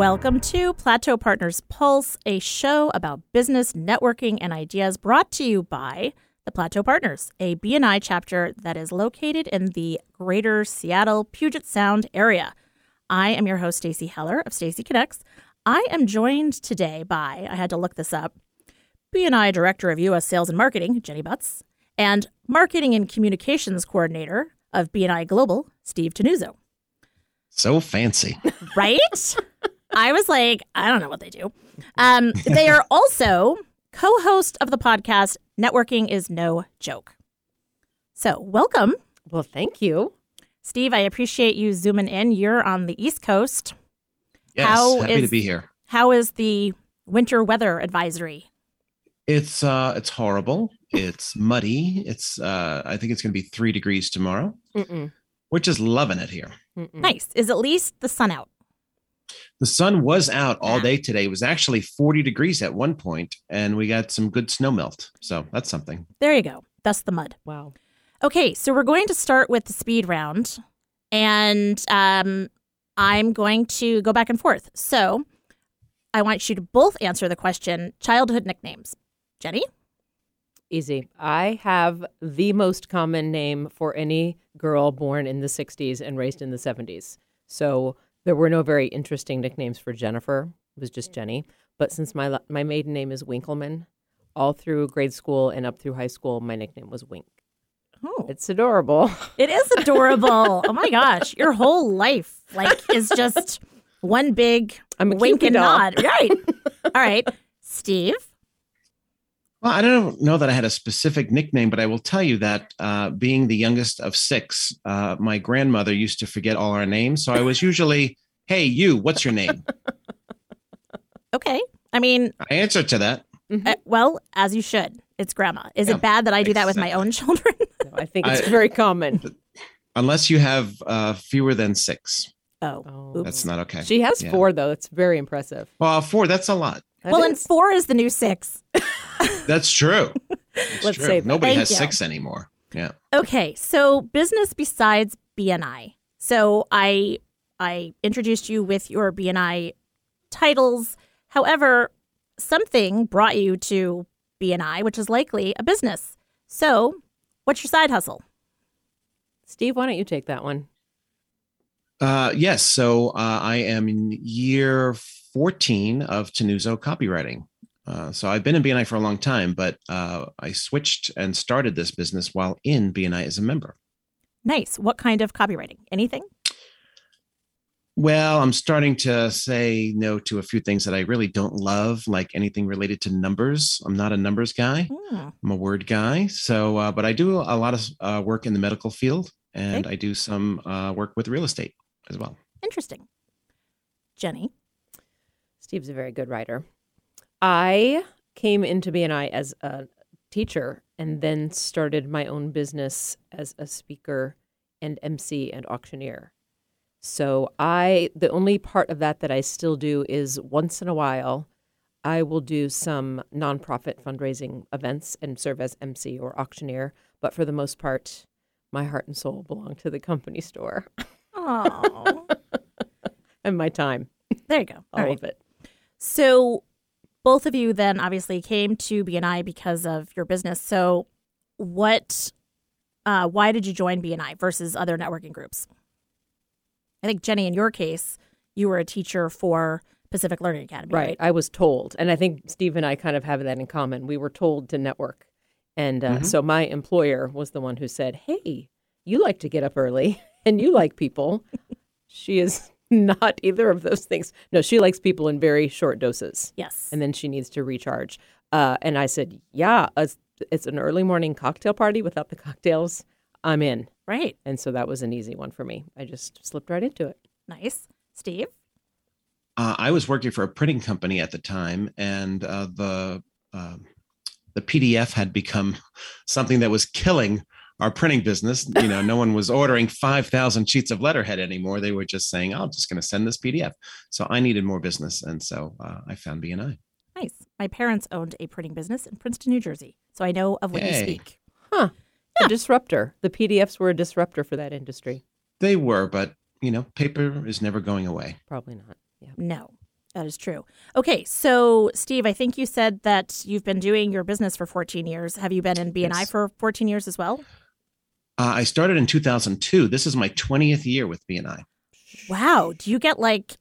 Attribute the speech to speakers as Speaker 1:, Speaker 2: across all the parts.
Speaker 1: Welcome to Plateau Partners Pulse, a show about business, networking, and ideas brought to you by the Plateau Partners, a BNI chapter that is located in the greater Seattle Puget Sound area. I am your host, Stacy Heller of Stacy Connects. I am joined today by, I had to look this up, BNI Director of U.S. Sales and Marketing, Jenny Butts, and Marketing and Communications Coordinator of BNI Global, Steve Tenuzzo.
Speaker 2: So fancy.
Speaker 1: Right? I was like, I don't know what they do. Um, they are also co host of the podcast, Networking is No Joke. So, welcome.
Speaker 3: Well, thank you.
Speaker 1: Steve, I appreciate you zooming in. You're on the East Coast.
Speaker 2: Yes,
Speaker 1: How
Speaker 2: happy to be here.
Speaker 1: How is the winter weather advisory?
Speaker 2: It's uh it's horrible. It's muddy. It's uh I think it's going to be 3 degrees tomorrow.
Speaker 3: Mm-mm.
Speaker 2: We're just loving it here.
Speaker 3: Mm-mm.
Speaker 1: Nice. Is at least the sun out?
Speaker 2: The sun was out all day today. It was actually 40 degrees at one point and we got some good snow melt. So, that's something.
Speaker 1: There you go. That's the mud.
Speaker 3: Wow.
Speaker 1: Okay, so we're going to start with the speed round, and um, I'm going to go back and forth. So I want you to both answer the question childhood nicknames. Jenny?
Speaker 3: Easy. I have the most common name for any girl born in the 60s and raised in the 70s. So there were no very interesting nicknames for Jennifer. It was just Jenny. But since my my maiden name is Winkleman, all through grade school and up through high school, my nickname was Wink.
Speaker 1: Oh,
Speaker 3: It's adorable.
Speaker 1: it is adorable. oh my gosh, your whole life like is just one big
Speaker 3: I'm a
Speaker 1: wink and
Speaker 3: doll.
Speaker 1: nod. Right. All right, Steve.
Speaker 2: Well, I don't know that I had a specific nickname, but I will tell you that uh, being the youngest of six, uh, my grandmother used to forget all our names. So I was usually, hey, you, what's your name?
Speaker 1: Okay. I mean,
Speaker 2: I answered to that.
Speaker 1: uh, well, as you should. It's grandma. Is
Speaker 2: Yeah,
Speaker 1: it bad that I do that with my own children?
Speaker 3: No, I think it's
Speaker 2: I-
Speaker 3: very common.
Speaker 2: Unless you have uh, fewer than six.
Speaker 1: oh.
Speaker 3: Oh.
Speaker 1: Oops.
Speaker 2: That's not okay.
Speaker 3: She has
Speaker 2: Yeah.
Speaker 3: four, though. That's very impressive.
Speaker 2: Well, four, that's a lot.
Speaker 3: That
Speaker 1: well, and four is the new six.
Speaker 2: That's true. That's
Speaker 3: Let's
Speaker 2: true.
Speaker 3: say.
Speaker 2: Nobody
Speaker 1: Thank
Speaker 2: has
Speaker 1: you.
Speaker 2: six anymore. Yeah.
Speaker 1: Okay, so business besides BNI. So I I introduced you with your BNI titles. However, something brought you to BNI, which is likely a business. So, what's your side hustle?
Speaker 3: Steve, why don't you take that one?
Speaker 2: Uh, yes. So uh, I am in year 14 of Tenuzzo copywriting. Uh, so I've been in BNI for a long time, but uh, I switched and started this business while in BNI as a member.
Speaker 1: Nice. What kind of copywriting? Anything?
Speaker 2: Well, I'm starting to say no to a few things that I really don't love, like anything related to numbers. I'm not a numbers guy.
Speaker 1: Hmm.
Speaker 2: I'm a word guy. So, uh, but I do a lot of uh, work in the medical field, and I do some uh, work with real estate as well.
Speaker 1: Interesting. Jenny.
Speaker 3: Steve's a very good writer. I came into BNI as a teacher and then started my own business as a speaker and MC and auctioneer. So I the only part of that that I still do is once in a while I will do some nonprofit fundraising events and serve as MC or auctioneer, but for the most part my heart and soul belong to the company store
Speaker 1: Oh,
Speaker 3: and my time,
Speaker 1: there you go.
Speaker 3: all
Speaker 1: All right.
Speaker 3: of it.
Speaker 1: So, both of you then obviously came to BNI because of your business. So, what, uh, why did you join BNI versus other networking groups? I think Jenny, in your case, you were a teacher for Pacific Learning Academy,
Speaker 3: Right.
Speaker 1: right?
Speaker 3: I was told, and I think Steve and I kind of have that in common. We were told to network. And uh,
Speaker 2: Mhm.
Speaker 3: so my employer was the one who said, Hey, you like to get up early and you like people. she is not either of those things. No, she likes people in very short doses
Speaker 1: Yes.
Speaker 3: and then she needs to recharge. Uh, and I said, Yeah, it's, it's an early morning cocktail party without the cocktails. I'm in.
Speaker 1: right.
Speaker 3: And so that was an easy one for me. I just slipped right into it.
Speaker 1: Nice. Steve?
Speaker 2: Uh, I was working for a printing company at the time, and uh, the uh, the PDF had become something that was killing our printing business. You know, no one was ordering five thousand sheets of letterhead anymore. They were just saying, "Oh, I'm just going to send this PDF." So I needed more business, and so uh, I found BNI.
Speaker 1: Nice. My parents owned a printing business in Princeton, New Jersey. So I know of what you speak.
Speaker 3: Huh. A disruptor. The PDFs were a disruptor for that industry.
Speaker 2: They were, but you know, paper is never going away.
Speaker 3: Probably not. Yeah.
Speaker 1: No. That is true. Okay, so Steve, I think you said that you've been doing your business for 14 years. Have you been in BNI
Speaker 2: Yes.
Speaker 1: for 14 years as well?
Speaker 2: Uh, I started in 2002. This is my 20th year with BNI.
Speaker 1: Wow. Do you get like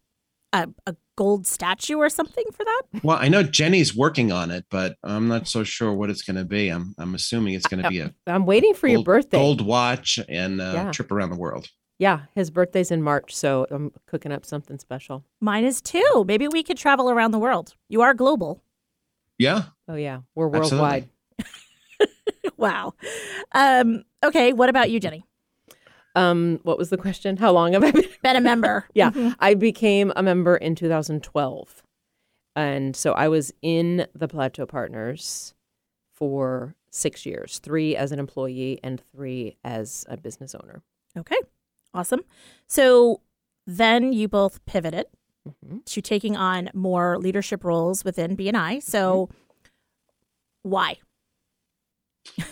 Speaker 1: a, a gold statue or something for that?
Speaker 2: Well, I know Jenny's working on it, but I'm not so sure what it's going to be. I'm I'm assuming it's going to be a
Speaker 3: I'm waiting for your birthday.
Speaker 2: gold watch and a
Speaker 3: Yeah.
Speaker 2: trip around the world.
Speaker 3: Yeah, his birthday's in March, so I'm cooking up something special.
Speaker 1: Mine is too. Maybe we could travel around the world. You are global.
Speaker 2: Yeah.
Speaker 3: Oh yeah, we're
Speaker 2: Absolutely.
Speaker 1: wow. Um, okay, what about you, Jenny?
Speaker 3: Um, what was the question? How long have I been?
Speaker 1: Been a member.
Speaker 3: Yeah,
Speaker 1: Mhm.
Speaker 3: I became a member in 2012. And so I was in the Plateau Partners for six years three as an employee and three as a business owner.
Speaker 1: Okay. Awesome. So then you both pivoted
Speaker 3: Mhm.
Speaker 1: to taking on more leadership roles within BNI. So why?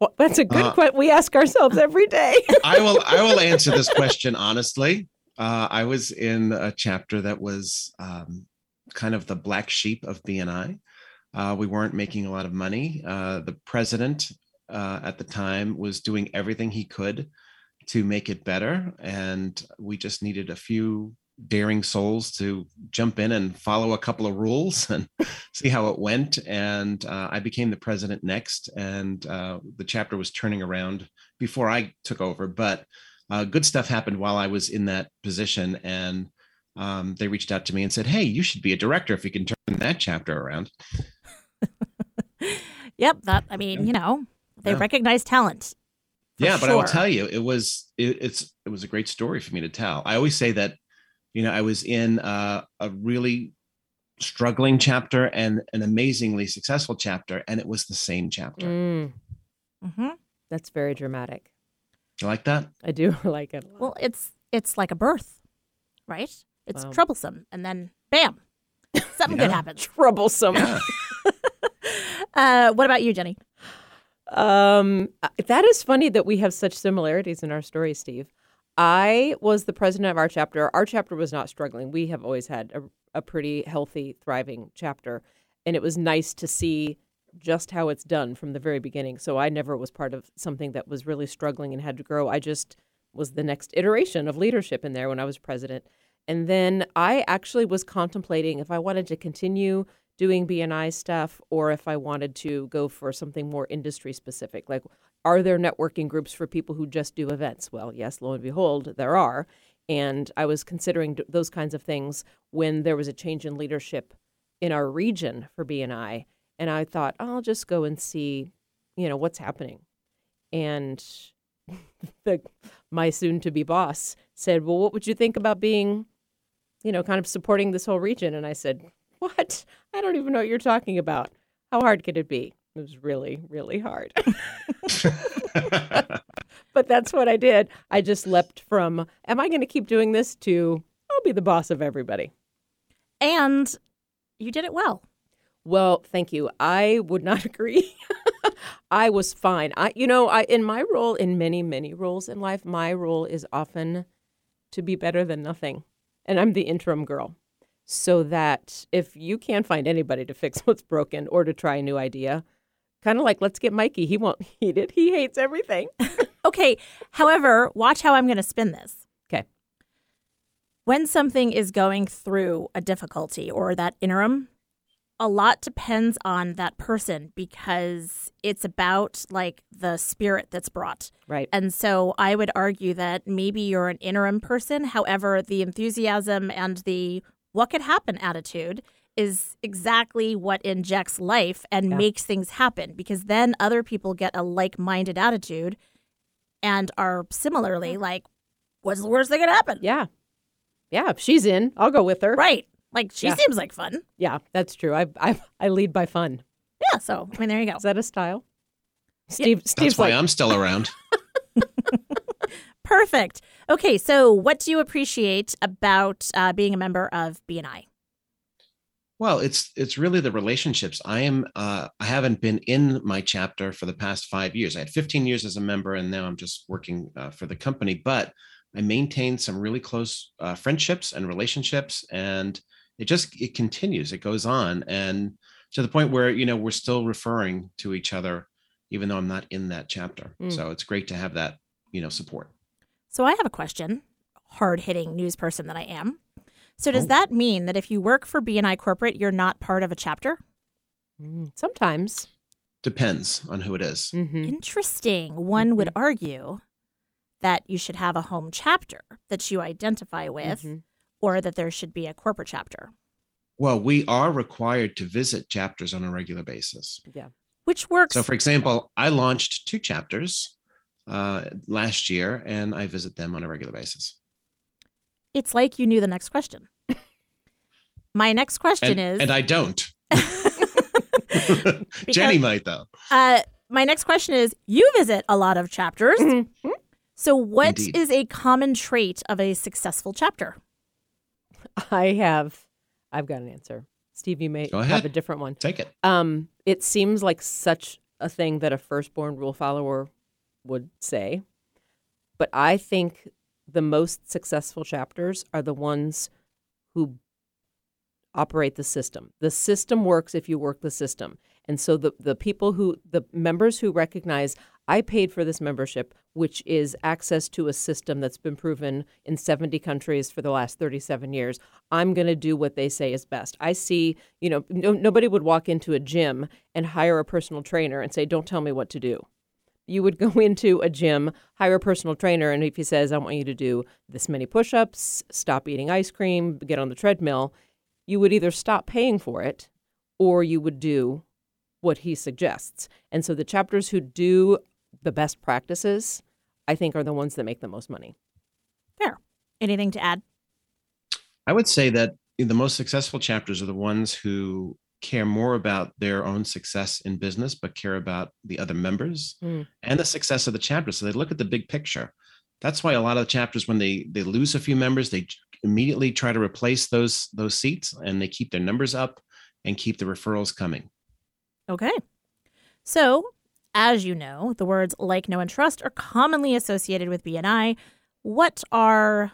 Speaker 3: Well, that's a good
Speaker 2: Uh,
Speaker 3: question. We ask ourselves every day.
Speaker 2: I will I will answer this question honestly. Uh, I was in a chapter that was um, kind of the black sheep of BNI. Uh, we weren't making a lot of money. Uh, the president uh, at the time was doing everything he could to make it better, and we just needed a few daring souls to jump in and follow a couple of rules and see how it went. And uh, I became the president next, and uh, the chapter was turning around before I took over. But uh, good stuff happened while I was in that position, and um, they reached out to me and said, "Hey, you should be a director if you can turn that chapter around."
Speaker 1: Yep. That, I mean, you know, they
Speaker 2: Yeah.
Speaker 1: recognize talent.
Speaker 2: yeah, but I will tell you, it was it, it's it was a great story for me to tell. I always say that, you know, I was in uh, a really struggling chapter and an amazingly successful chapter, and it was the same chapter.
Speaker 3: Mm,
Speaker 1: hmm
Speaker 3: that's very dramatic.
Speaker 2: You like that?
Speaker 3: I do like it.
Speaker 1: Well, it's it's like a birth, right? It's
Speaker 3: Wow.
Speaker 1: troublesome, and then bam, something good happens.
Speaker 3: troublesome.
Speaker 2: Yeah.
Speaker 1: Uh, what about you, Jenny?
Speaker 3: Um, that is funny that we have such similarities in our story, Steve. I was the president of our chapter. Our chapter was not struggling. We have always had a, a pretty healthy, thriving chapter. And it was nice to see just how it's done from the very beginning. So I never was part of something that was really struggling and had to grow. I just was the next iteration of leadership in there when I was president. And then I actually was contemplating if I wanted to continue doing BNI stuff or if I wanted to go for something more industry specific. Like, are there networking groups for people who just do events? Well, yes, lo and behold, there are. And I was considering d- those kinds of things when there was a change in leadership in our region for BNI. And I thought, I'll just go and see, you know, what's happening. And the, my soon to be boss said, Well, what would you think about being, you know, kind of supporting this whole region? And I said, What? I don't even know what you're talking about. How hard could it be? It was really, really hard. but that's what I did. I just leapt from, Am I going to keep doing this to, I'll be the boss of everybody.
Speaker 1: And you did it well.
Speaker 3: Well, thank you. I would not agree. I was fine. I you know, I in my role in many many roles in life, my role is often to be better than nothing. And I'm the interim girl. So that if you can't find anybody to fix what's broken or to try a new idea, kind of like let's get Mikey, he won't heed it. He hates everything.
Speaker 1: Okay. However, watch how I'm going to spin this.
Speaker 3: Okay.
Speaker 1: When something is going through a difficulty or that interim, a lot depends on that person because it's about like the spirit that's brought.
Speaker 3: Right.
Speaker 1: And so I would argue that maybe you're an interim person. However, the enthusiasm and the what could happen attitude is exactly what injects life and
Speaker 3: Yeah.
Speaker 1: makes things happen because then other people get a like minded attitude and are similarly like, what's the worst that could happen?
Speaker 3: Yeah. Yeah, if she's in, I'll go with her.
Speaker 1: Right. Like she
Speaker 3: Yeah.
Speaker 1: seems like fun.
Speaker 3: Yeah, that's true. I I I lead by fun.
Speaker 1: Yeah. So, I mean, there you go.
Speaker 3: Is that a style? Steve
Speaker 2: That's
Speaker 3: Steve's
Speaker 2: why
Speaker 3: like
Speaker 2: I'm still around.
Speaker 1: Perfect. Okay. So, what do you appreciate about uh, being a member of BNI?
Speaker 2: Well, it's it's really the relationships. I am uh, I haven't been in my chapter for the past five years. I had 15 years as a member, and now I'm just working uh, for the company. But I maintained some really close uh, friendships and relationships, and it just it continues it goes on and to the point where you know we're still referring to each other even though i'm not in that chapter
Speaker 3: Mm.
Speaker 2: so it's great to have that you know support
Speaker 1: So I have a question, hard hitting news person that I am. So does
Speaker 2: Oh.
Speaker 1: that mean that if you work for BNI Corporate, you're not part of a chapter?
Speaker 3: Mm, Sometimes.
Speaker 2: depends on who it is.
Speaker 3: hmm
Speaker 1: Interesting. One would argue that you should have a home chapter that you identify with,
Speaker 3: Mhm.
Speaker 1: or that there should be a corporate chapter,
Speaker 2: well we are required to visit chapters on a regular basis
Speaker 3: Yeah.
Speaker 1: which works.
Speaker 2: so for example i launched two chapters uh, last year and i visit them on a regular basis
Speaker 1: it's like you knew the next question. My next question
Speaker 2: and,
Speaker 1: is
Speaker 2: and i don't
Speaker 1: Because-
Speaker 2: jenny might though
Speaker 1: Uh, my next question is you visit a lot of chapters.
Speaker 3: Mhm.
Speaker 1: So, what is
Speaker 2: Indeed.
Speaker 1: a common trait of a successful chapter?
Speaker 3: I have, I've got an answer. Steve, you may have a different one.
Speaker 2: take it
Speaker 3: Um, it seems like such a thing that a firstborn rule follower would say, but I think the most successful chapters are the ones who operate the system. The system works if you work the system. And so the the people who the members who recognize I paid for this membership, which is access to a system that's been proven in 70 countries for the last 37 years. I'm going to do what they say is best. I see, you know, no, nobody would walk into a gym and hire a personal trainer and say, "Don't tell me what to do." You would go into a gym, hire a personal trainer, and if he says, I want you to do this many push ups, stop eating ice cream, get on the treadmill, you would either stop paying for it or you would do what he suggests. And so the chapters who do the best practices, I think, are the ones that make the most money.
Speaker 1: Fair. Anything to add?
Speaker 2: I would say that the most successful chapters are the ones who care more about their own success in business, but care about the other members
Speaker 3: Mm.
Speaker 2: and the success of the chapter. So they look at the big picture. That's why a lot of the chapters, when they they lose a few members, they immediately try to replace those those seats, and they keep their numbers up and keep the referrals coming.
Speaker 1: Okay. So, as you know, the words like, know, and trust are commonly associated with BNI. What are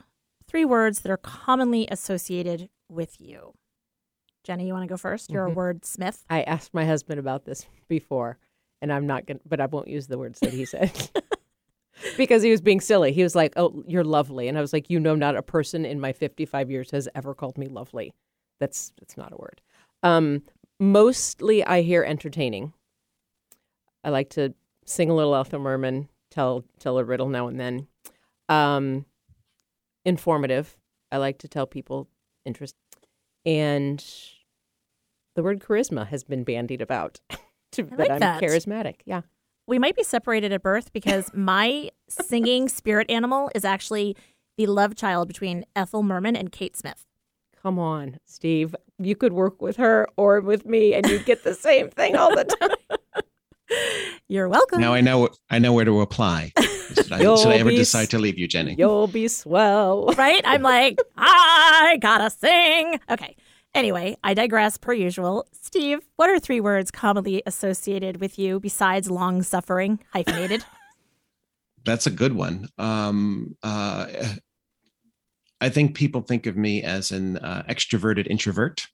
Speaker 1: three words that are commonly associated with you? Jenny, you want to go 1st You're a
Speaker 3: Mhm.
Speaker 1: word smith.
Speaker 3: I asked my husband about this before, and I'm not going to, but I won't use the words that he said. because he was being silly. He was like, "Oh, you're lovely," and I was like, "You know, not a person in my 55 years has ever called me lovely. That's that's not a word." Um, mostly, I hear entertaining. I like to sing a little Ethel Merman, tell tell a riddle now and then. Um, informative. I like to tell people interest, and the word charisma has been bandied about. to,
Speaker 1: I
Speaker 3: that
Speaker 1: like
Speaker 3: I'm
Speaker 1: that.
Speaker 3: charismatic. Yeah.
Speaker 1: We might be separated at birth because my singing spirit animal is actually the love child between Ethel Merman and Kate Smith.
Speaker 3: Come on, Steve. You could work with her or with me, and you'd get the same thing all the time.
Speaker 1: You're welcome.
Speaker 2: Now I know I know where to apply. Should I, should I ever
Speaker 3: be
Speaker 2: decide
Speaker 3: s-
Speaker 2: to leave you, Jenny?
Speaker 3: You'll be swell.
Speaker 1: right? I'm like, I gotta sing. Okay. Anyway, I digress per usual. Steve, what are three words commonly associated with you besides long suffering, hyphenated?
Speaker 2: That's a good one. Um, uh, I think people think of me as an uh, extroverted introvert.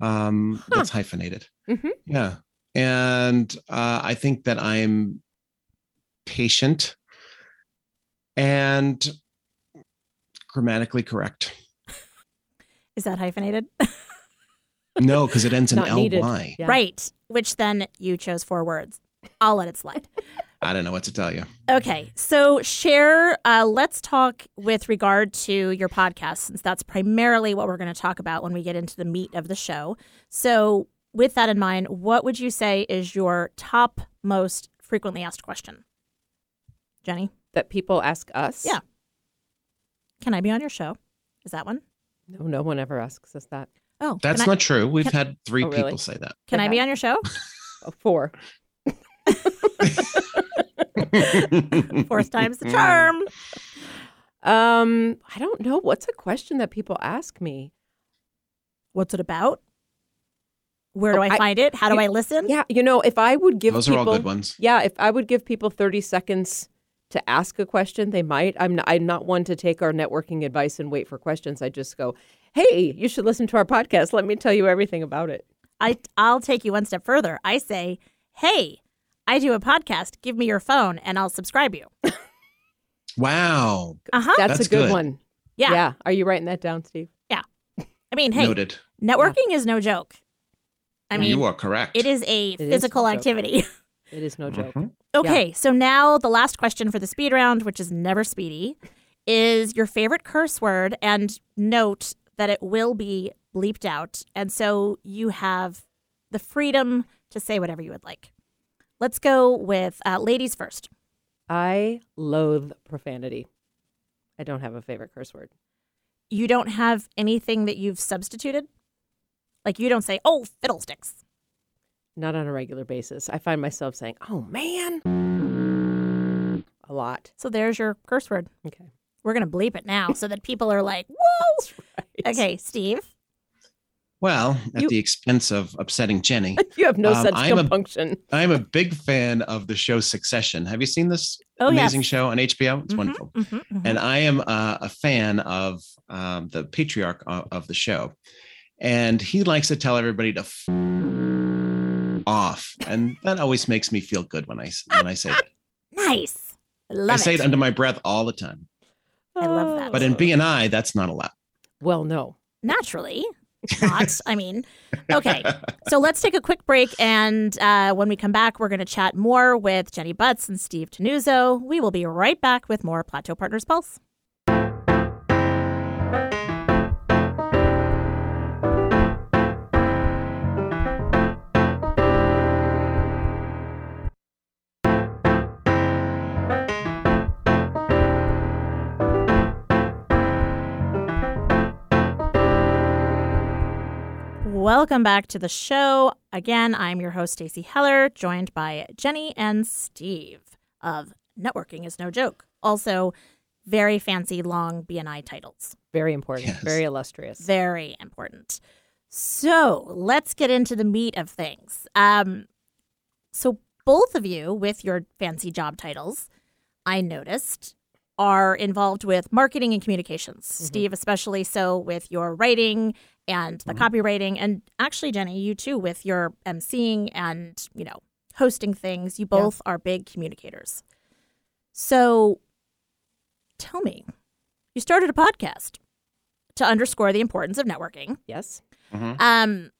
Speaker 2: Um, That's hyphenated.
Speaker 3: Mhm.
Speaker 2: Yeah, and uh, I think that I'm patient and grammatically correct.
Speaker 1: Is that hyphenated?
Speaker 2: No, because it ends in
Speaker 3: Not needed.
Speaker 2: ly.
Speaker 3: Yeah.
Speaker 1: Right. Which then you chose four words. I'll let it slide.
Speaker 2: I don't know what to tell you.
Speaker 1: Okay. So, share, uh, let's talk with regard to your podcast, since that's primarily what we're going to talk about when we get into the meat of the show. So, with that in mind, what would you say is your top most frequently asked question? Jenny,
Speaker 3: That people ask us.
Speaker 1: Yeah. can I be on your show? Is that one?
Speaker 3: No, no one ever asks us that.
Speaker 1: Oh,
Speaker 2: That's
Speaker 1: can I,
Speaker 2: not true. We've
Speaker 1: can-
Speaker 2: had three
Speaker 3: Oh, really?
Speaker 2: people say that.
Speaker 1: Can I be on your show?
Speaker 3: Oh, four.
Speaker 1: Fourth time's the charm.
Speaker 3: Um, I don't know. What's a question that people ask me?
Speaker 1: What's it about? Where do
Speaker 3: Oh,
Speaker 1: I,
Speaker 3: I-
Speaker 1: find it? How do
Speaker 3: you-
Speaker 1: I listen?
Speaker 3: Yeah, you know, if I would give
Speaker 2: Those are all good ones.
Speaker 3: yeah, if I would give people thirty seconds to ask a question, they might. I'm not, I'm not one to take our networking advice and wait for questions. I just go, hey, you should listen to our podcast. Let me tell you everything about it.
Speaker 1: I I'll take you one step further. I say, "Hey, I do a podcast. Give me your phone and I'll subscribe you."
Speaker 2: Wow.
Speaker 1: Uh-huh.
Speaker 3: That's,
Speaker 2: That's
Speaker 3: a good,
Speaker 2: good.
Speaker 3: one.
Speaker 1: Yeah.
Speaker 3: Yeah. Are you writing that down, Steve? Yeah.
Speaker 1: I mean, hey,
Speaker 2: Noted.
Speaker 1: networking is no joke. I mean,
Speaker 2: you are correct.
Speaker 1: it is a
Speaker 3: is
Speaker 1: physical
Speaker 3: no
Speaker 1: activity.
Speaker 3: It is no joke.
Speaker 2: Mhm.
Speaker 1: okay, so now the last question for the speed round, which is never speedy, is your favorite curse word and note that it will be bleeped out. And so you have the freedom to say whatever you would like. Let's go with uh, ladies first.
Speaker 3: I loathe profanity. I don't have a favorite curse word.
Speaker 1: You don't have anything that you've substituted? Like you don't say, oh, fiddlesticks.
Speaker 3: Not on a regular basis. I find myself saying, oh man, a lot.
Speaker 1: So there's your curse word.
Speaker 3: Okay.
Speaker 1: We're going to bleep it now so that people are like, whoa.
Speaker 3: Right.
Speaker 1: Okay, Steve.
Speaker 2: Well, at
Speaker 3: You-
Speaker 2: the expense of upsetting Jenny,
Speaker 3: You have no
Speaker 2: Um,
Speaker 3: such
Speaker 2: I'm
Speaker 3: compunction.
Speaker 2: I'm a big fan of the show Succession. Have you seen this
Speaker 1: Oh,
Speaker 2: amazing
Speaker 1: yes.
Speaker 2: show on HBO? It's
Speaker 1: Mhm,
Speaker 2: wonderful.
Speaker 1: mhm, mhm.
Speaker 2: And I am uh, a fan of um, the patriarch of, of the show. And he likes to tell everybody to f- off. And that always makes me feel good when I, s- when I say that.
Speaker 1: nice. I love
Speaker 2: I say it
Speaker 1: it.
Speaker 2: under my breath all the time.
Speaker 1: I love that.
Speaker 2: But in BNI, that's not allowed.
Speaker 3: well, no.
Speaker 1: Naturally. Not. I mean, okay. So let's take a quick break. And uh, when we come back, we're going to chat more with Jenny Butts and Steve Tenuzzo. We will be right back with more Plateau Partners Pulse. Welcome back to the show. Again, I'm your host, Stacey Heller, joined by Jenny and Steve of Networking is No Joke. Also, very fancy, long BNI titles.
Speaker 3: Very important.
Speaker 2: Yes.
Speaker 3: Very illustrious.
Speaker 1: Very important. So let's get into the meat of things. Um, so, both of you, with your fancy job titles, I noticed, are involved with marketing and communications. Steve, especially so with your writing and the copywriting, and actually, Jenny, you too, with your emceeing and you know hosting things. You both are big communicators. So, tell me, you started a podcast to underscore the importance of networking.
Speaker 3: yes.
Speaker 2: Mhm.
Speaker 1: Um,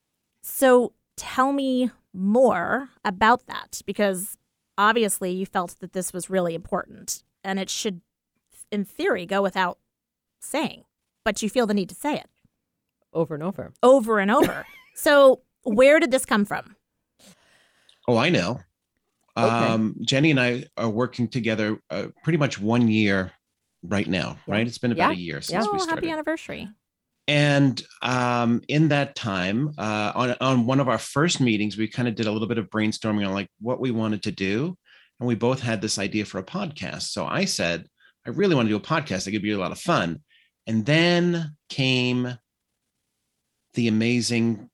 Speaker 1: so tell me more about that because obviously you felt that this was really important and it should, in theory, go without saying, but you feel the need to say it
Speaker 3: Over and over.
Speaker 1: over and over. so where did this come from?
Speaker 2: Oh, I know.
Speaker 3: Okay.
Speaker 2: Um, Jenny and I are working together uh, pretty much one year right now, right? It's been about
Speaker 3: Yeah.
Speaker 2: a year
Speaker 3: Yeah.
Speaker 2: since we
Speaker 1: oh,
Speaker 2: started.
Speaker 1: happy anniversary!
Speaker 2: And um, in that time, uh, on on one of our first meetings, we kind of did a little bit of brainstorming on like what we wanted to do, and we both had this idea for a podcast. So I said, I really want to do a podcast. It could be a lot of fun. And then came the amazing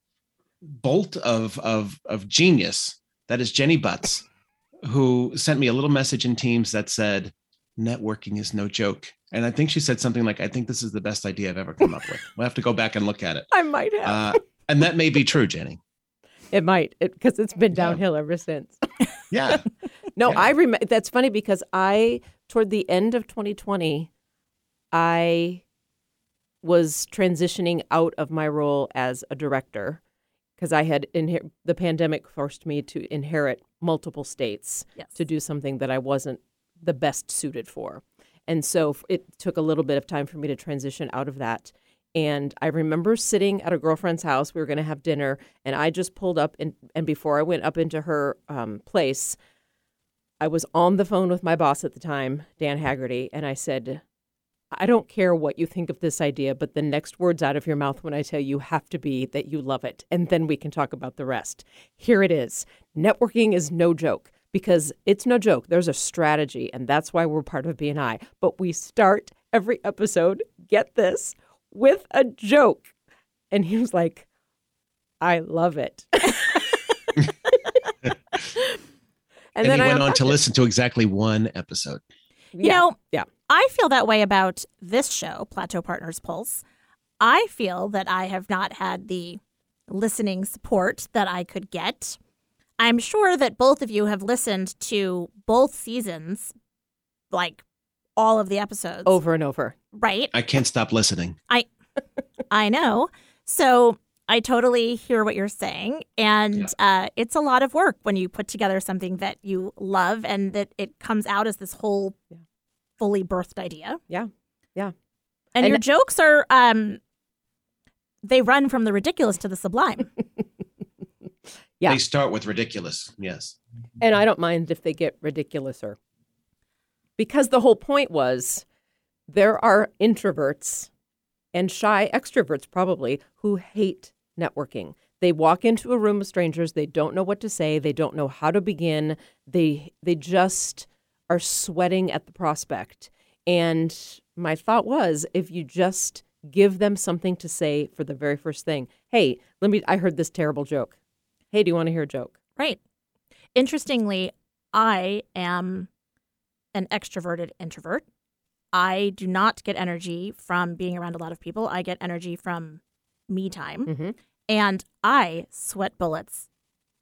Speaker 2: bolt of of of genius that is Jenny Butts, who sent me a little message in Teams that said, "Networking is no joke." And I think she said something like, "I think this is the best idea I've ever come up with." We'll have to go back and look at it.
Speaker 3: I might have.
Speaker 2: Uh, and that may be true, Jenny.
Speaker 3: it might, because it's been
Speaker 2: Yeah.
Speaker 3: downhill ever since.
Speaker 2: Yeah.
Speaker 3: No,
Speaker 2: Yeah.
Speaker 3: I remember. That's funny because I, toward the end of 2020, I was transitioning out of my role as a director because I had inher- the pandemic forced me to inherit multiple states
Speaker 1: Yes.
Speaker 3: to do something that I wasn't the best suited for. And so it took a little bit of time for me to transition out of that. And I remember sitting at a girlfriend's house. We were going to have dinner, and I just pulled up. And, and before I went up into her um, place, I was on the phone with my boss at the time, Dan Haggerty, and I said, I don't care what you think of this idea, but the next words out of your mouth when I tell you have to be that you love it. And then we can talk about the rest. Here it is. Networking is no joke because it's no joke. There's a strategy, and that's why we're part of BNI. But we start every episode, get this, with a joke. And he was like, I love it.
Speaker 2: And,
Speaker 3: then
Speaker 2: he
Speaker 3: I
Speaker 2: went on to
Speaker 3: it.
Speaker 2: listen to exactly one episode.
Speaker 1: You
Speaker 3: Yeah,
Speaker 1: know,
Speaker 3: yeah.
Speaker 1: I feel that way about this show, Plateau Partners Pulse. I feel that I have not had the listening support that I could get. I'm sure that both of you have listened to both seasons, like all of the episodes.
Speaker 3: Over and over.
Speaker 1: Right?
Speaker 2: I can't stop listening.
Speaker 1: I I know. So I totally hear what you're saying. And uh, it's a lot of work when you put together something that you love and that it comes out as this whole
Speaker 3: Yeah.
Speaker 1: fully birthed idea.
Speaker 3: Yeah. Yeah.
Speaker 1: And,
Speaker 3: And-
Speaker 1: your jokes are um they run from the ridiculous to the sublime.
Speaker 3: Yeah.
Speaker 2: They start with ridiculous. Yes.
Speaker 3: And I don't mind if they get ridiculouser. Because the whole point was there are introverts and shy extroverts, probably, who hate networking. They walk into a room of strangers, they don't know what to say, they don't know how to begin. They they just are sweating at the prospect. And my thought was if you just give them something to say for the very first thing, hey, let me I heard this terrible joke. Hey, do you want to hear a joke?
Speaker 1: right. Interestingly, I am an extroverted introvert. I do not get energy from being around a lot of people. I get energy from me time.
Speaker 3: Mm-hmm.
Speaker 1: And I sweat bullets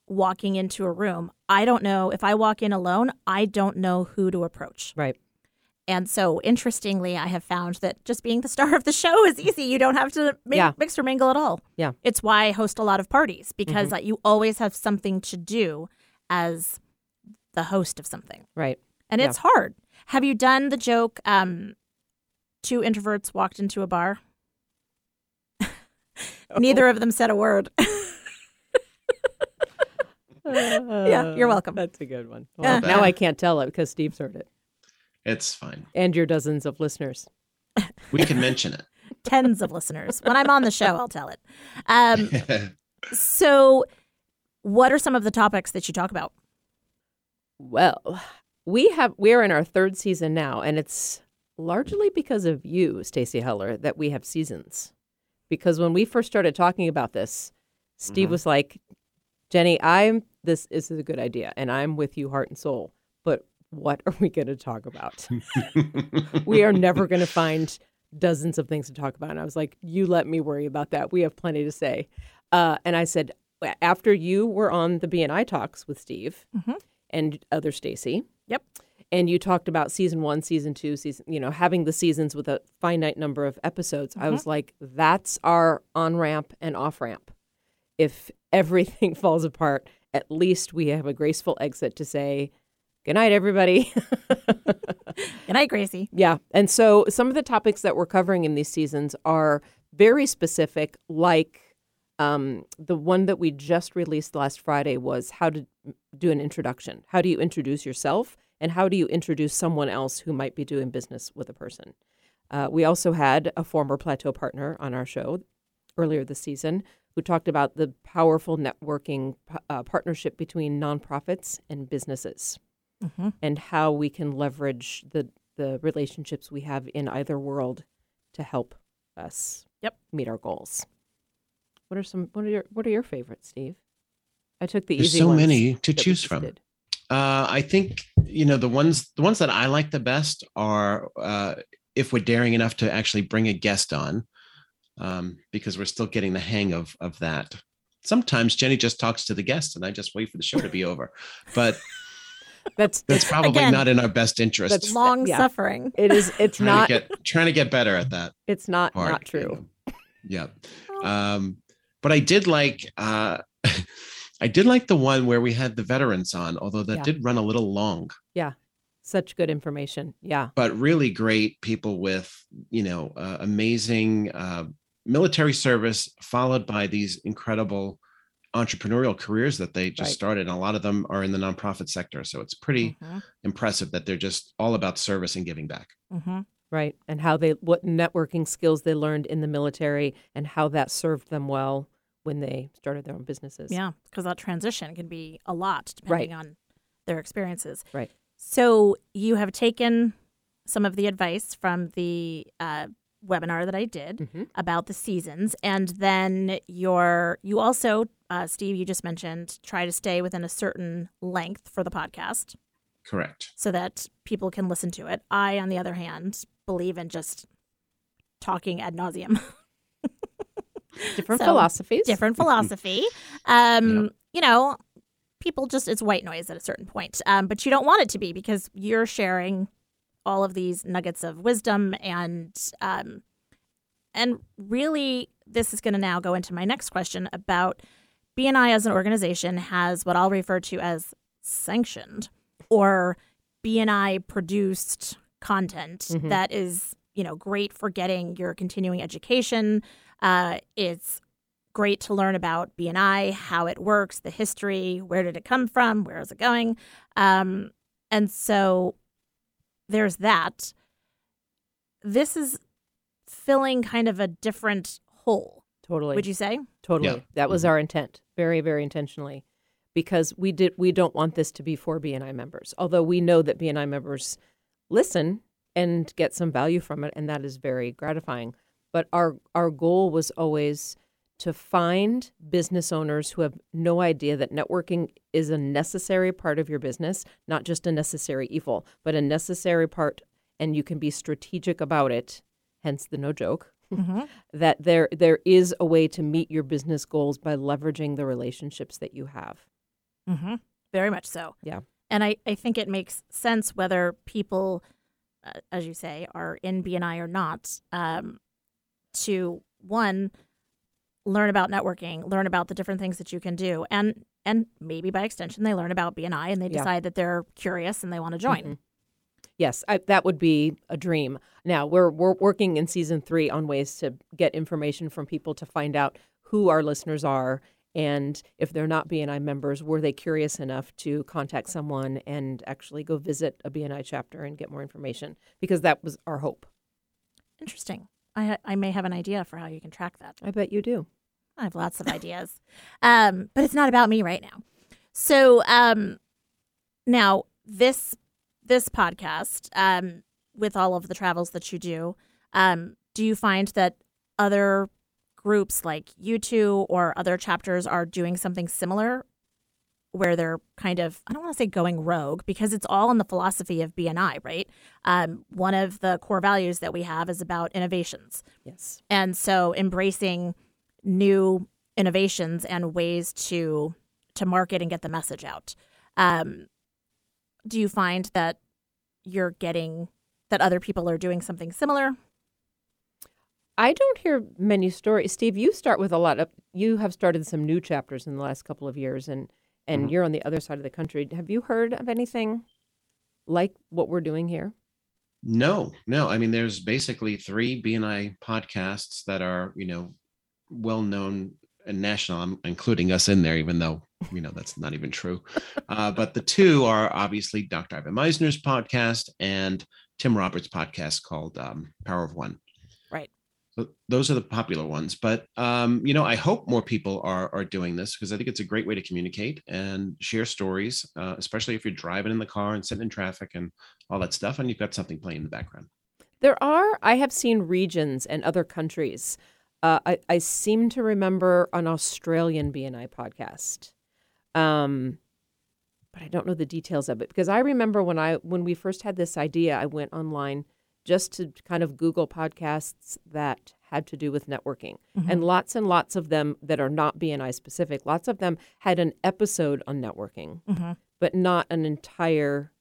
Speaker 1: walking into a room. I don't know if I walk in alone, I don't know who to approach.
Speaker 3: Right.
Speaker 1: And so, interestingly, I have found that just being the star of the show is easy. You don't have to make,
Speaker 3: Yeah.
Speaker 1: mix or mingle at all.
Speaker 3: Yeah.
Speaker 1: It's why I host a lot of parties because uh, you always have something to do as the host of something.
Speaker 3: Right.
Speaker 1: And
Speaker 3: Yeah.
Speaker 1: it's hard. Have you done the joke, um, two introverts walked into a bar? Neither of them said a word. Yeah, you're welcome.
Speaker 3: That's a good one.
Speaker 1: Yeah.
Speaker 3: Well, now I can't tell it because Steve's heard it.
Speaker 2: It's fine.
Speaker 3: And your dozens of listeners.
Speaker 2: We can mention it.
Speaker 1: Tens of listeners. When I'm on the show, I'll tell it. Um, so, what are some of the topics that you talk about?
Speaker 3: Well, we have we're in our third season now, and it's largely because of you, Stacey Heller, that we have seasons. Because when we first started talking about this, Steve
Speaker 2: Mhm.
Speaker 3: was like, Jenny, I'm this this is a good idea, and I'm with you heart and soul. But what are we going to talk about? we are never going to find dozens of things to talk about. And I was like, you let me worry about that. We have plenty to say. Uh, and I said, after you were on the BNI talks with Steve
Speaker 1: Mhm.
Speaker 3: and other Stacy.
Speaker 1: Yep.
Speaker 3: And you talked about season one, season two, season, you know, having the seasons with a finite number of episodes. I was like, that's our on ramp and off ramp. If everything falls apart, at least we have a graceful exit to say, good night, everybody.
Speaker 1: Good night, Gracie.
Speaker 3: Yeah. And so some of the topics that we're covering in these seasons are very specific, like um, the one that we just released last Friday was how to do an introduction. How do you introduce yourself? And how do you introduce someone else who might be doing business with a person? Uh, we also had a former Plateau partner on our show earlier this season who talked about the powerful networking uh, partnership between nonprofits and businesses
Speaker 1: Mm-hmm.
Speaker 3: and how we can leverage the the relationships we have in either world to help us
Speaker 1: Yep.
Speaker 3: meet our goals. What are some what are your what are your favorites, Steve? I took the
Speaker 2: There's
Speaker 3: easy
Speaker 2: so
Speaker 3: ones
Speaker 2: many to choose from.
Speaker 3: did.
Speaker 2: Uh, I think you know the ones the ones that I like the best are uh, if we're daring enough to actually bring a guest on, um, because we're still getting the hang of of that. Sometimes Jenny just talks to the guest, and I just wait for the show to be over. But
Speaker 3: That's
Speaker 2: that's probably
Speaker 1: Again,
Speaker 2: not in our best interest.
Speaker 3: that's-
Speaker 1: Long
Speaker 3: yeah.
Speaker 1: suffering.
Speaker 3: it is it's
Speaker 2: trying
Speaker 3: not
Speaker 2: to get trying to get better at that.
Speaker 3: it's not
Speaker 2: part.
Speaker 3: not
Speaker 2: you
Speaker 3: true.
Speaker 2: know. Yeah. Um, but I did like uh, I did like the one where we had the veterans on, although that
Speaker 3: Yeah.
Speaker 2: did run a little long. Yeah.
Speaker 3: Such good information. Yeah.
Speaker 2: But really great people with you know uh, amazing uh, military service, followed by these incredible entrepreneurial careers that they just
Speaker 3: Right.
Speaker 2: started. And a lot of them are in the nonprofit sector, so it's pretty
Speaker 1: Mhm.
Speaker 2: impressive that they're just all about service and giving back.
Speaker 1: Mhm.
Speaker 3: Right. And how they what networking skills they learned in the military and how that served them well when they started their own businesses.
Speaker 1: Yeah, because that transition can be a lot
Speaker 3: Right.
Speaker 1: depending on their experiences.
Speaker 3: Right.
Speaker 1: So you have taken some of the advice from the uh, webinar that I did
Speaker 3: Mhm.
Speaker 1: about the seasons, and then your you also, uh, Steve, you just mentioned try to stay within a certain length for the podcast
Speaker 2: Correct.
Speaker 1: so that people can listen to it. I, on the other hand, believe in just talking ad nauseum.
Speaker 3: Different
Speaker 1: So,
Speaker 3: philosophies.
Speaker 1: different philosophy. Um,
Speaker 2: Yep.
Speaker 1: You know, people just, it's white noise at a certain point. Um, but you don't want it to be because you're sharing all of these nuggets of wisdom and, um, and really, this is going to now go into my next question about BNI as an organization has what I'll refer to as sanctioned or BNI produced content
Speaker 3: Mhm.
Speaker 1: that is, you know, great for getting your continuing education. Uh, it's great to learn about BNI, how it works, the history, where did it come from, where is it going, um, and so there's that. This is filling kind of a different hole.
Speaker 3: Totally.
Speaker 1: Would you say?
Speaker 3: Totally.
Speaker 2: Yeah.
Speaker 3: That was
Speaker 2: Mhm.
Speaker 3: our intent. Very, very intentionally. Because we did we don't want this to be for BNI members. Although we know that BNI members listen and get some value from it and that is very gratifying. But our our goal was always to find business owners who have no idea that networking is a necessary part of your business, not just a necessary evil, but a necessary part and you can be strategic about it, hence the no joke
Speaker 1: Mm-hmm.
Speaker 3: that there there is a way to meet your business goals by leveraging the relationships that you have.
Speaker 1: Mm-hmm. Very much so.
Speaker 3: Yeah.
Speaker 1: And I, I think it makes sense whether people, uh, as you say, are in BNI or not, um, to one, learn about networking, learn about the different things that you can do, and and maybe by extension they learn about BNI and they
Speaker 3: Yeah.
Speaker 1: decide that they're curious and they want to join.
Speaker 3: Mhm. Yes, I, that would be a dream. Now we're we're working in season three on ways to get information from people to find out who our listeners are, and if they're not BNI members, were they curious enough to contact someone and actually go visit a BNI chapter and get more information? Because that was our hope.
Speaker 1: Interesting. I ha- I may have an idea for how you can track that.
Speaker 3: I bet you do.
Speaker 1: I have lots of ideas, um, but it's not about me right now. So um, now this this podcast, um, with all of the travels that you do, um, do you find that other groups like you two or other chapters are doing something similar, where they're kind of I don't want to say going rogue because it's all in the philosophy of BNI, right? Um, one of the core values that we have is about innovations.
Speaker 3: Yes.
Speaker 1: And so embracing new innovations and ways to to market and get the message out. Um, do you find that you're getting that other people are doing something similar?
Speaker 3: I don't hear many stories. Steve, you start with a lot of you have started some new chapters in the last couple of years and and
Speaker 2: Mhm.
Speaker 3: you're on the other side of the country. Have you heard of anything like what we're doing here?
Speaker 2: No, no. I mean, there's basically three BNI podcasts that are, you know, well known and national, I'm including us in there, even though, you know, that's not even true. Uh, but the two are obviously Dr. Ivan Misner's podcast and Tim Roberts' podcast called um, Power of One. So those are the popular ones. But, um, you know, I hope more people are, are doing this because I think it's a great way to communicate and share stories, uh, especially if you're driving in the car and sitting in traffic and all that stuff, and you've got something playing in the background.
Speaker 3: There are I have seen regions and other countries. Uh, I, I seem to remember an Australian BNI podcast. Um, but I don't know the details of it because I remember when I when we first had this idea, I went online just to kind of Google podcasts that had to do with networking. And lots and lots of them that are not BNI specific, lots of them had an episode on networking,
Speaker 1: Mhm.
Speaker 3: but not an entire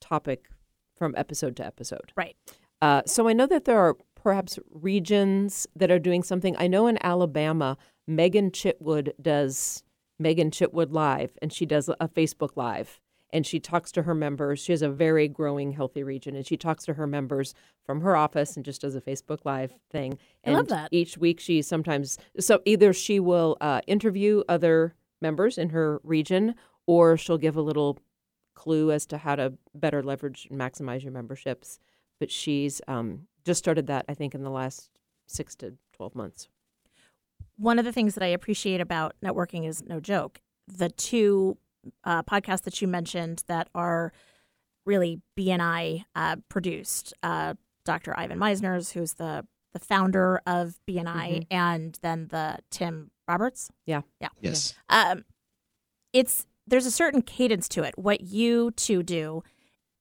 Speaker 3: topic from episode to episode.
Speaker 1: Right.
Speaker 3: Uh, so I know that there are perhaps regions that are doing something. I know in Alabama, Megan Chitwood does Megan Chitwood Live, and she does a Facebook Live, and she talks to her members. She has a very growing, healthy region, and she talks to her members from her office and just does a Facebook Live thing.
Speaker 1: I
Speaker 3: And
Speaker 1: love that.
Speaker 3: Each week, she sometimes so either she will uh, interview other members in her region, or she'll give a little clue as to how to better leverage and maximize your memberships. But she's um, just started that, I think, in the last six to 12 months.
Speaker 1: One of the things that I appreciate about networking is no joke. The two uh, podcasts that you mentioned that are really BNI uh, produced, uh, Dr. Ivan Misner's, who's the the founder of BNI, and then the Tim Roberts.
Speaker 3: Yeah.
Speaker 1: yeah.
Speaker 2: Yes.
Speaker 1: Um, it's there's a certain cadence to it. What you two do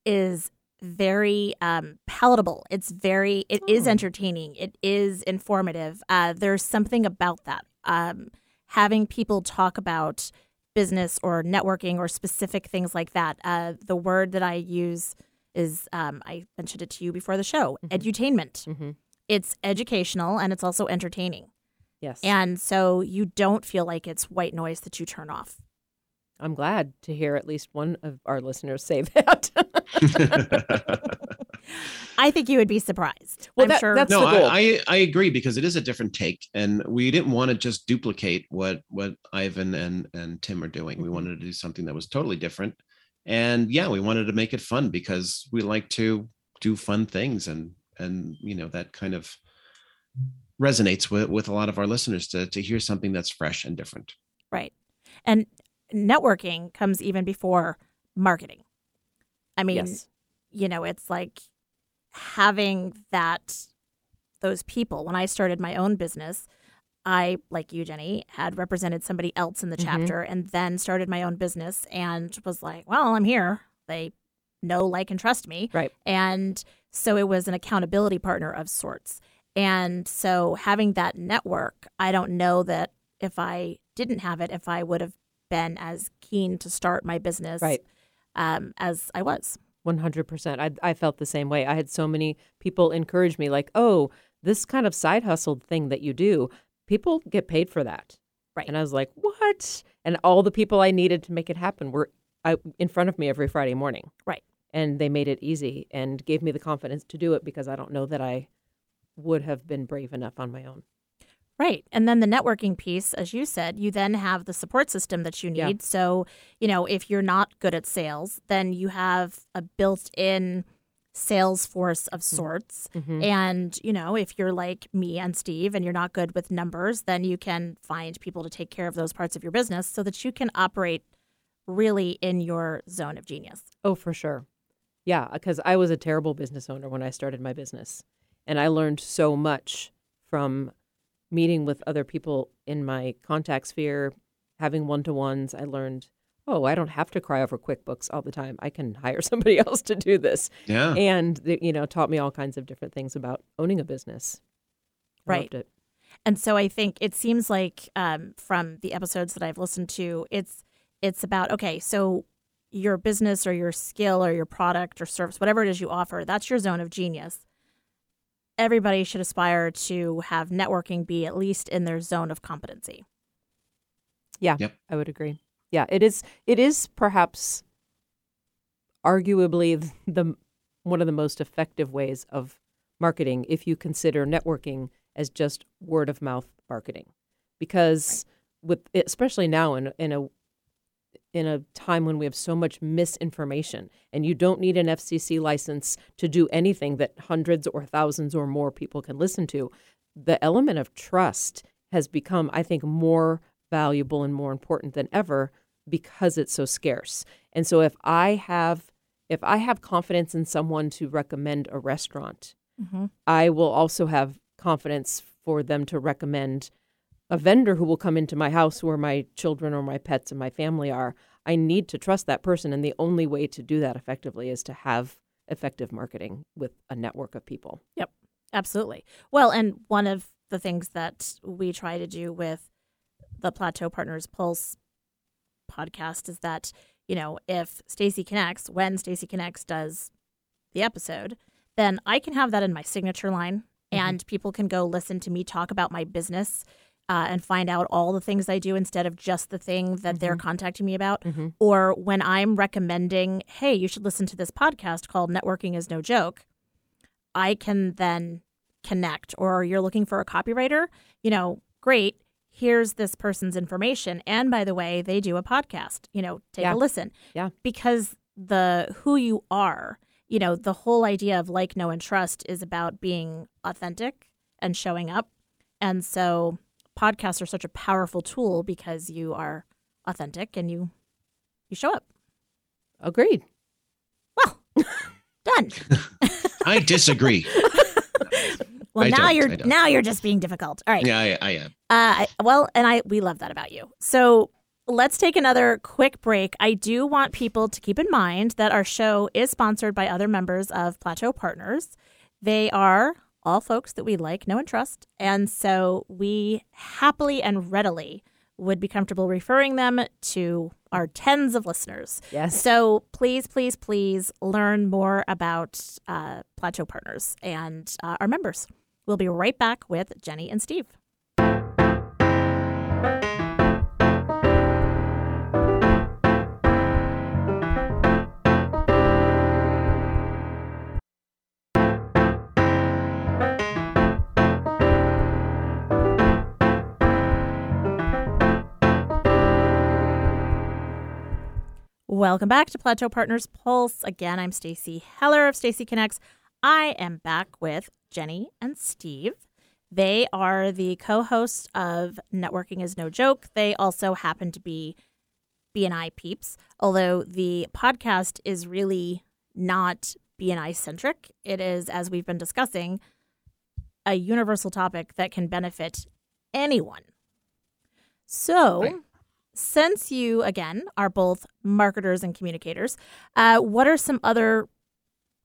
Speaker 1: is very um, palatable. It's very, it is
Speaker 3: Oh.
Speaker 1: entertaining. It is informative. Uh, there's something about that. Um, having people talk about business or networking or specific things like that. Uh, the word that I use is, um, I mentioned it to you before the show, edutainment.
Speaker 3: hmm
Speaker 1: It's educational and it's also entertaining.
Speaker 3: Yes.
Speaker 1: And so you don't feel like it's white noise that you turn off.
Speaker 3: I'm glad to hear at least one of our listeners say that.
Speaker 1: I think you would be surprised.
Speaker 3: Well,
Speaker 1: I'm
Speaker 3: that-
Speaker 1: sure.
Speaker 3: that's-
Speaker 2: no,
Speaker 3: the goal.
Speaker 2: I, I I agree because it is a different take, and we didn't want to just duplicate what what Ivan and and Tim are doing. We
Speaker 3: Mhm.
Speaker 2: wanted to do something that was totally different, and yeah, we wanted to make it fun because we like to do fun things, and and you know that kind of resonates with with a lot of our listeners to to hear something that's fresh and different.
Speaker 1: Right. And networking comes even before marketing. I mean,
Speaker 3: yes.
Speaker 1: you know, it's like having that, those people. When I started my own business, I, like you, Jenny, had represented somebody else in the
Speaker 3: Mhm.
Speaker 1: chapter and then started my own business and was like, well, I'm here. They know, like, and trust me.
Speaker 3: Right.
Speaker 1: And so it was an accountability partner of sorts. And so having that network, I don't know that if I didn't have it, if I would have been as keen to start my business
Speaker 3: Right.
Speaker 1: um, as I was.
Speaker 3: 100%. I, I felt the same way. I had so many people encourage me, like, oh, this kind of side hustle thing that you do, people get paid for that.
Speaker 1: Right.
Speaker 3: And I was like, what? And all the people I needed to make it happen were I, in front of me every Friday morning.
Speaker 1: Right.
Speaker 3: And they made it easy and gave me the confidence to do it because I don't know that I would have been brave enough on my own.
Speaker 1: Right. And then the networking piece, as you said, you then have the support system that you need.
Speaker 3: Yeah.
Speaker 1: So, you know, if you're not good at sales, then you have a built in sales force of sorts.
Speaker 3: Mhm.
Speaker 1: And, you know, if you're like me and Steve and you're not good with numbers, then you can find people to take care of those parts of your business so that you can operate really in your zone of genius.
Speaker 3: Oh, for sure. Yeah, because I was a terrible business owner when I started my business. And I learned so much from meeting with other people in my contact sphere, having one to ones. I learned, oh, I don't have to cry over QuickBooks all the time. I can hire somebody else to do this.
Speaker 2: Yeah,
Speaker 3: And, they, you know, taught me all kinds of different things about owning a business. I
Speaker 1: Right.
Speaker 3: loved it.
Speaker 1: And so I think it seems like um, from the episodes that I've listened to, it's it's about okay, so your business or your skill or your product or service, whatever it is you offer, that's your zone of genius. Everybody should aspire to have networking be at least in their zone of competency.
Speaker 3: Yeah,
Speaker 2: Yep.
Speaker 3: I would agree. Yeah, it is. It is perhaps arguably the one of the most effective ways of marketing if you consider networking as just word of mouth marketing, because with especially now in in a in a time when we have so much misinformation and you don't need an FCC license to do anything that hundreds or thousands or more people can listen to the element of trust has become I think more valuable and more important than ever because it's so scarce. And so if I have if I have confidence in someone to recommend a restaurant,
Speaker 1: Mm-hmm.
Speaker 3: I will also have confidence for them to recommend a vendor who will come into my house where my children or my pets and my family are. I need to trust that person. And the only way to do that effectively is to have effective marketing with a network of people.
Speaker 1: Yep, absolutely. Well, and one of the things that we try to do with the Plateau Partners Pulse podcast is that, you know, if Stacy Connects, when Stacy Connects does the episode, then I can have that in my signature line mm-hmm. and people can go listen to me talk about my business uh, and find out all the things I do instead of just the thing that they're contacting me about.
Speaker 3: Mhm.
Speaker 1: Or when I'm recommending, hey, you should listen to this podcast called Networking is No Joke, I can then connect. Or you're looking for a copywriter, you know, great. Here's this person's information. And by the way, they do a podcast, you know, take
Speaker 3: Yeah.
Speaker 1: a listen.
Speaker 3: Yeah.
Speaker 1: Because the who you are, you know, the whole idea of like, know, and trust is about being authentic and showing up. And so podcasts are such a powerful tool because you are authentic and you you show up.
Speaker 3: Agreed.
Speaker 1: Well, done.
Speaker 2: I disagree.
Speaker 1: Well,
Speaker 2: I
Speaker 1: now you're now you're just being difficult. All right.
Speaker 2: yeah, I, I am.
Speaker 1: Uh, I, well, and I we love that about you. So let's take another quick break. I do want people to keep in mind that our show is sponsored by other members of Plateau Partners. They are all folks that we like, know, and trust. And so we happily and readily would be comfortable referring them to our tens of listeners.
Speaker 3: Yes.
Speaker 1: So please, please, please learn more about uh, Plateau Partners and uh, our members. We'll be right back with Jenny and Steve. Welcome back to Plateau Partners Pulse. Again, I'm Stacy Heller of Stacy Connects. I am back with Jenny and Steve. They are the co-hosts of Networking is No Joke. They also happen to be BNI peeps, although the podcast is really not BNI centric. It is, as we've been discussing, a universal topic that can benefit anyone. So,
Speaker 2: Right.
Speaker 1: Since you, again, are both marketers and communicators, uh, what are some other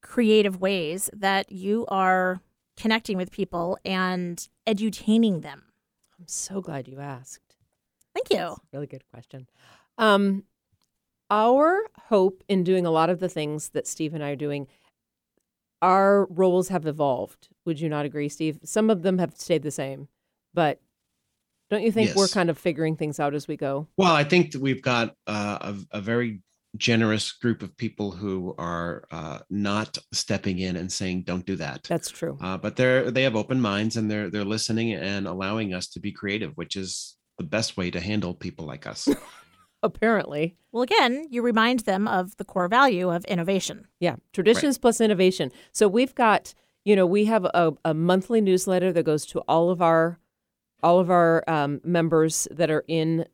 Speaker 1: creative ways that you are connecting with people and edutaining them?
Speaker 3: I'm so glad you asked.
Speaker 1: Thank you.
Speaker 3: Really good question. Um, our hope in doing a lot of the things that Steve and I are doing, our roles have evolved. Would you not agree, Steve? Some of them have stayed the same, but don't you think we're kind of figuring things out as we go?
Speaker 2: Well, I think that we've got uh, a, a very generous group of people who are uh, not stepping in and saying, "Don't do that."
Speaker 3: That's true.
Speaker 2: Uh, but they're they have open minds and they're they're listening and allowing us to be creative, which is the best way to handle people like us.
Speaker 3: Apparently.
Speaker 1: Well, again, you remind them of the core value of innovation.
Speaker 3: Yeah, traditions plus innovation. So we've got, you know, we have a, a monthly newsletter that goes to all of our all of our um, members that are in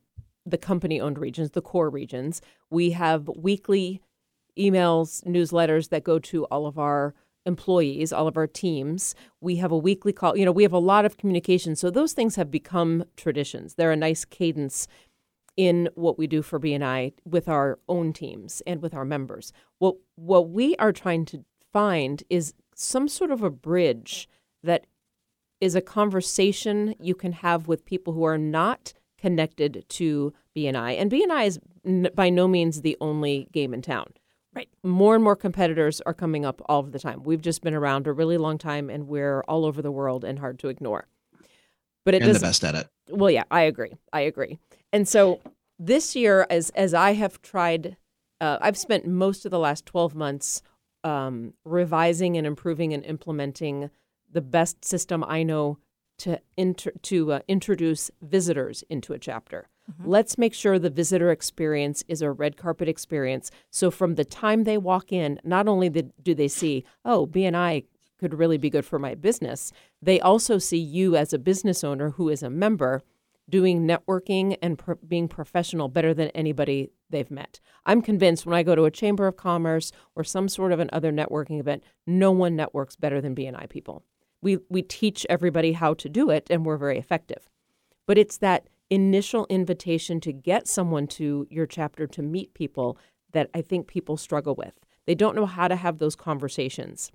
Speaker 3: the company-owned regions, the core regions. We have weekly emails, newsletters that go to all of our employees, all of our teams. We have a weekly call. You know, we have a lot of communication. So those things have become traditions. They're a nice cadence in what we do for BNI with our own teams and with our members. What what we are trying to find is some sort of a bridge that is a conversation you can have with people who are not connected to BNI. And BNI is n- by no means the only game in town.
Speaker 1: Right.
Speaker 3: More and more competitors are coming up all of the time. We've just been around a really long time and we're all over the world and hard to ignore. But it
Speaker 2: and the best at it.
Speaker 3: well, yeah, I agree. I agree. And so this year, as as I have tried, uh, I've spent most of the last twelve months um, revising and improving and implementing the best system I know to inter- to uh, introduce visitors into a chapter. Let's make sure the visitor experience is a red carpet experience. So from the time they walk in, not only do they see, oh, BNI could really be good for my business, they also see you as a business owner who is a member doing networking and pro- being professional better than anybody they've met. I'm convinced when I go to a chamber of commerce or some sort of an other networking event, no one networks better than BNI people. We we teach everybody how to do it and we're very effective. But it's that initial invitation to get someone to your chapter to meet people that I think people struggle with. They don't know how to have those conversations.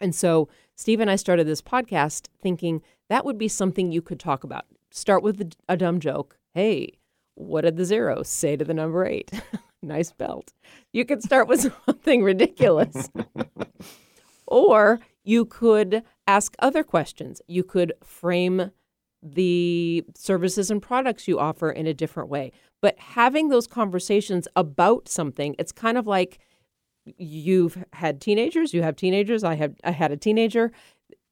Speaker 3: And so Steve and I started this podcast thinking that would be something you could talk about. Start with a, dumb joke. Hey, what did the zero say to the number eight? nice belt. You could start with something ridiculous. or you could ask other questions. You could frame the services and products you offer in a different way. But having those conversations about something, it's kind of like you've had teenagers, you have teenagers, I have I had a teenager.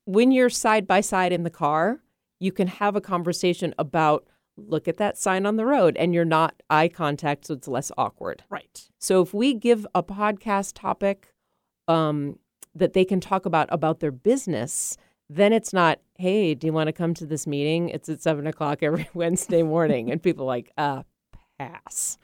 Speaker 3: When you're side by side in the car, you can have a conversation about look at that sign on the road and you're not eye contact so it's less awkward.
Speaker 1: Right.
Speaker 3: So if we give a podcast topic um, that they can talk about about their business, then it's not, hey, do you want to come to this meeting? It's at seven o'clock every Wednesday morning, and people are like, uh, pass.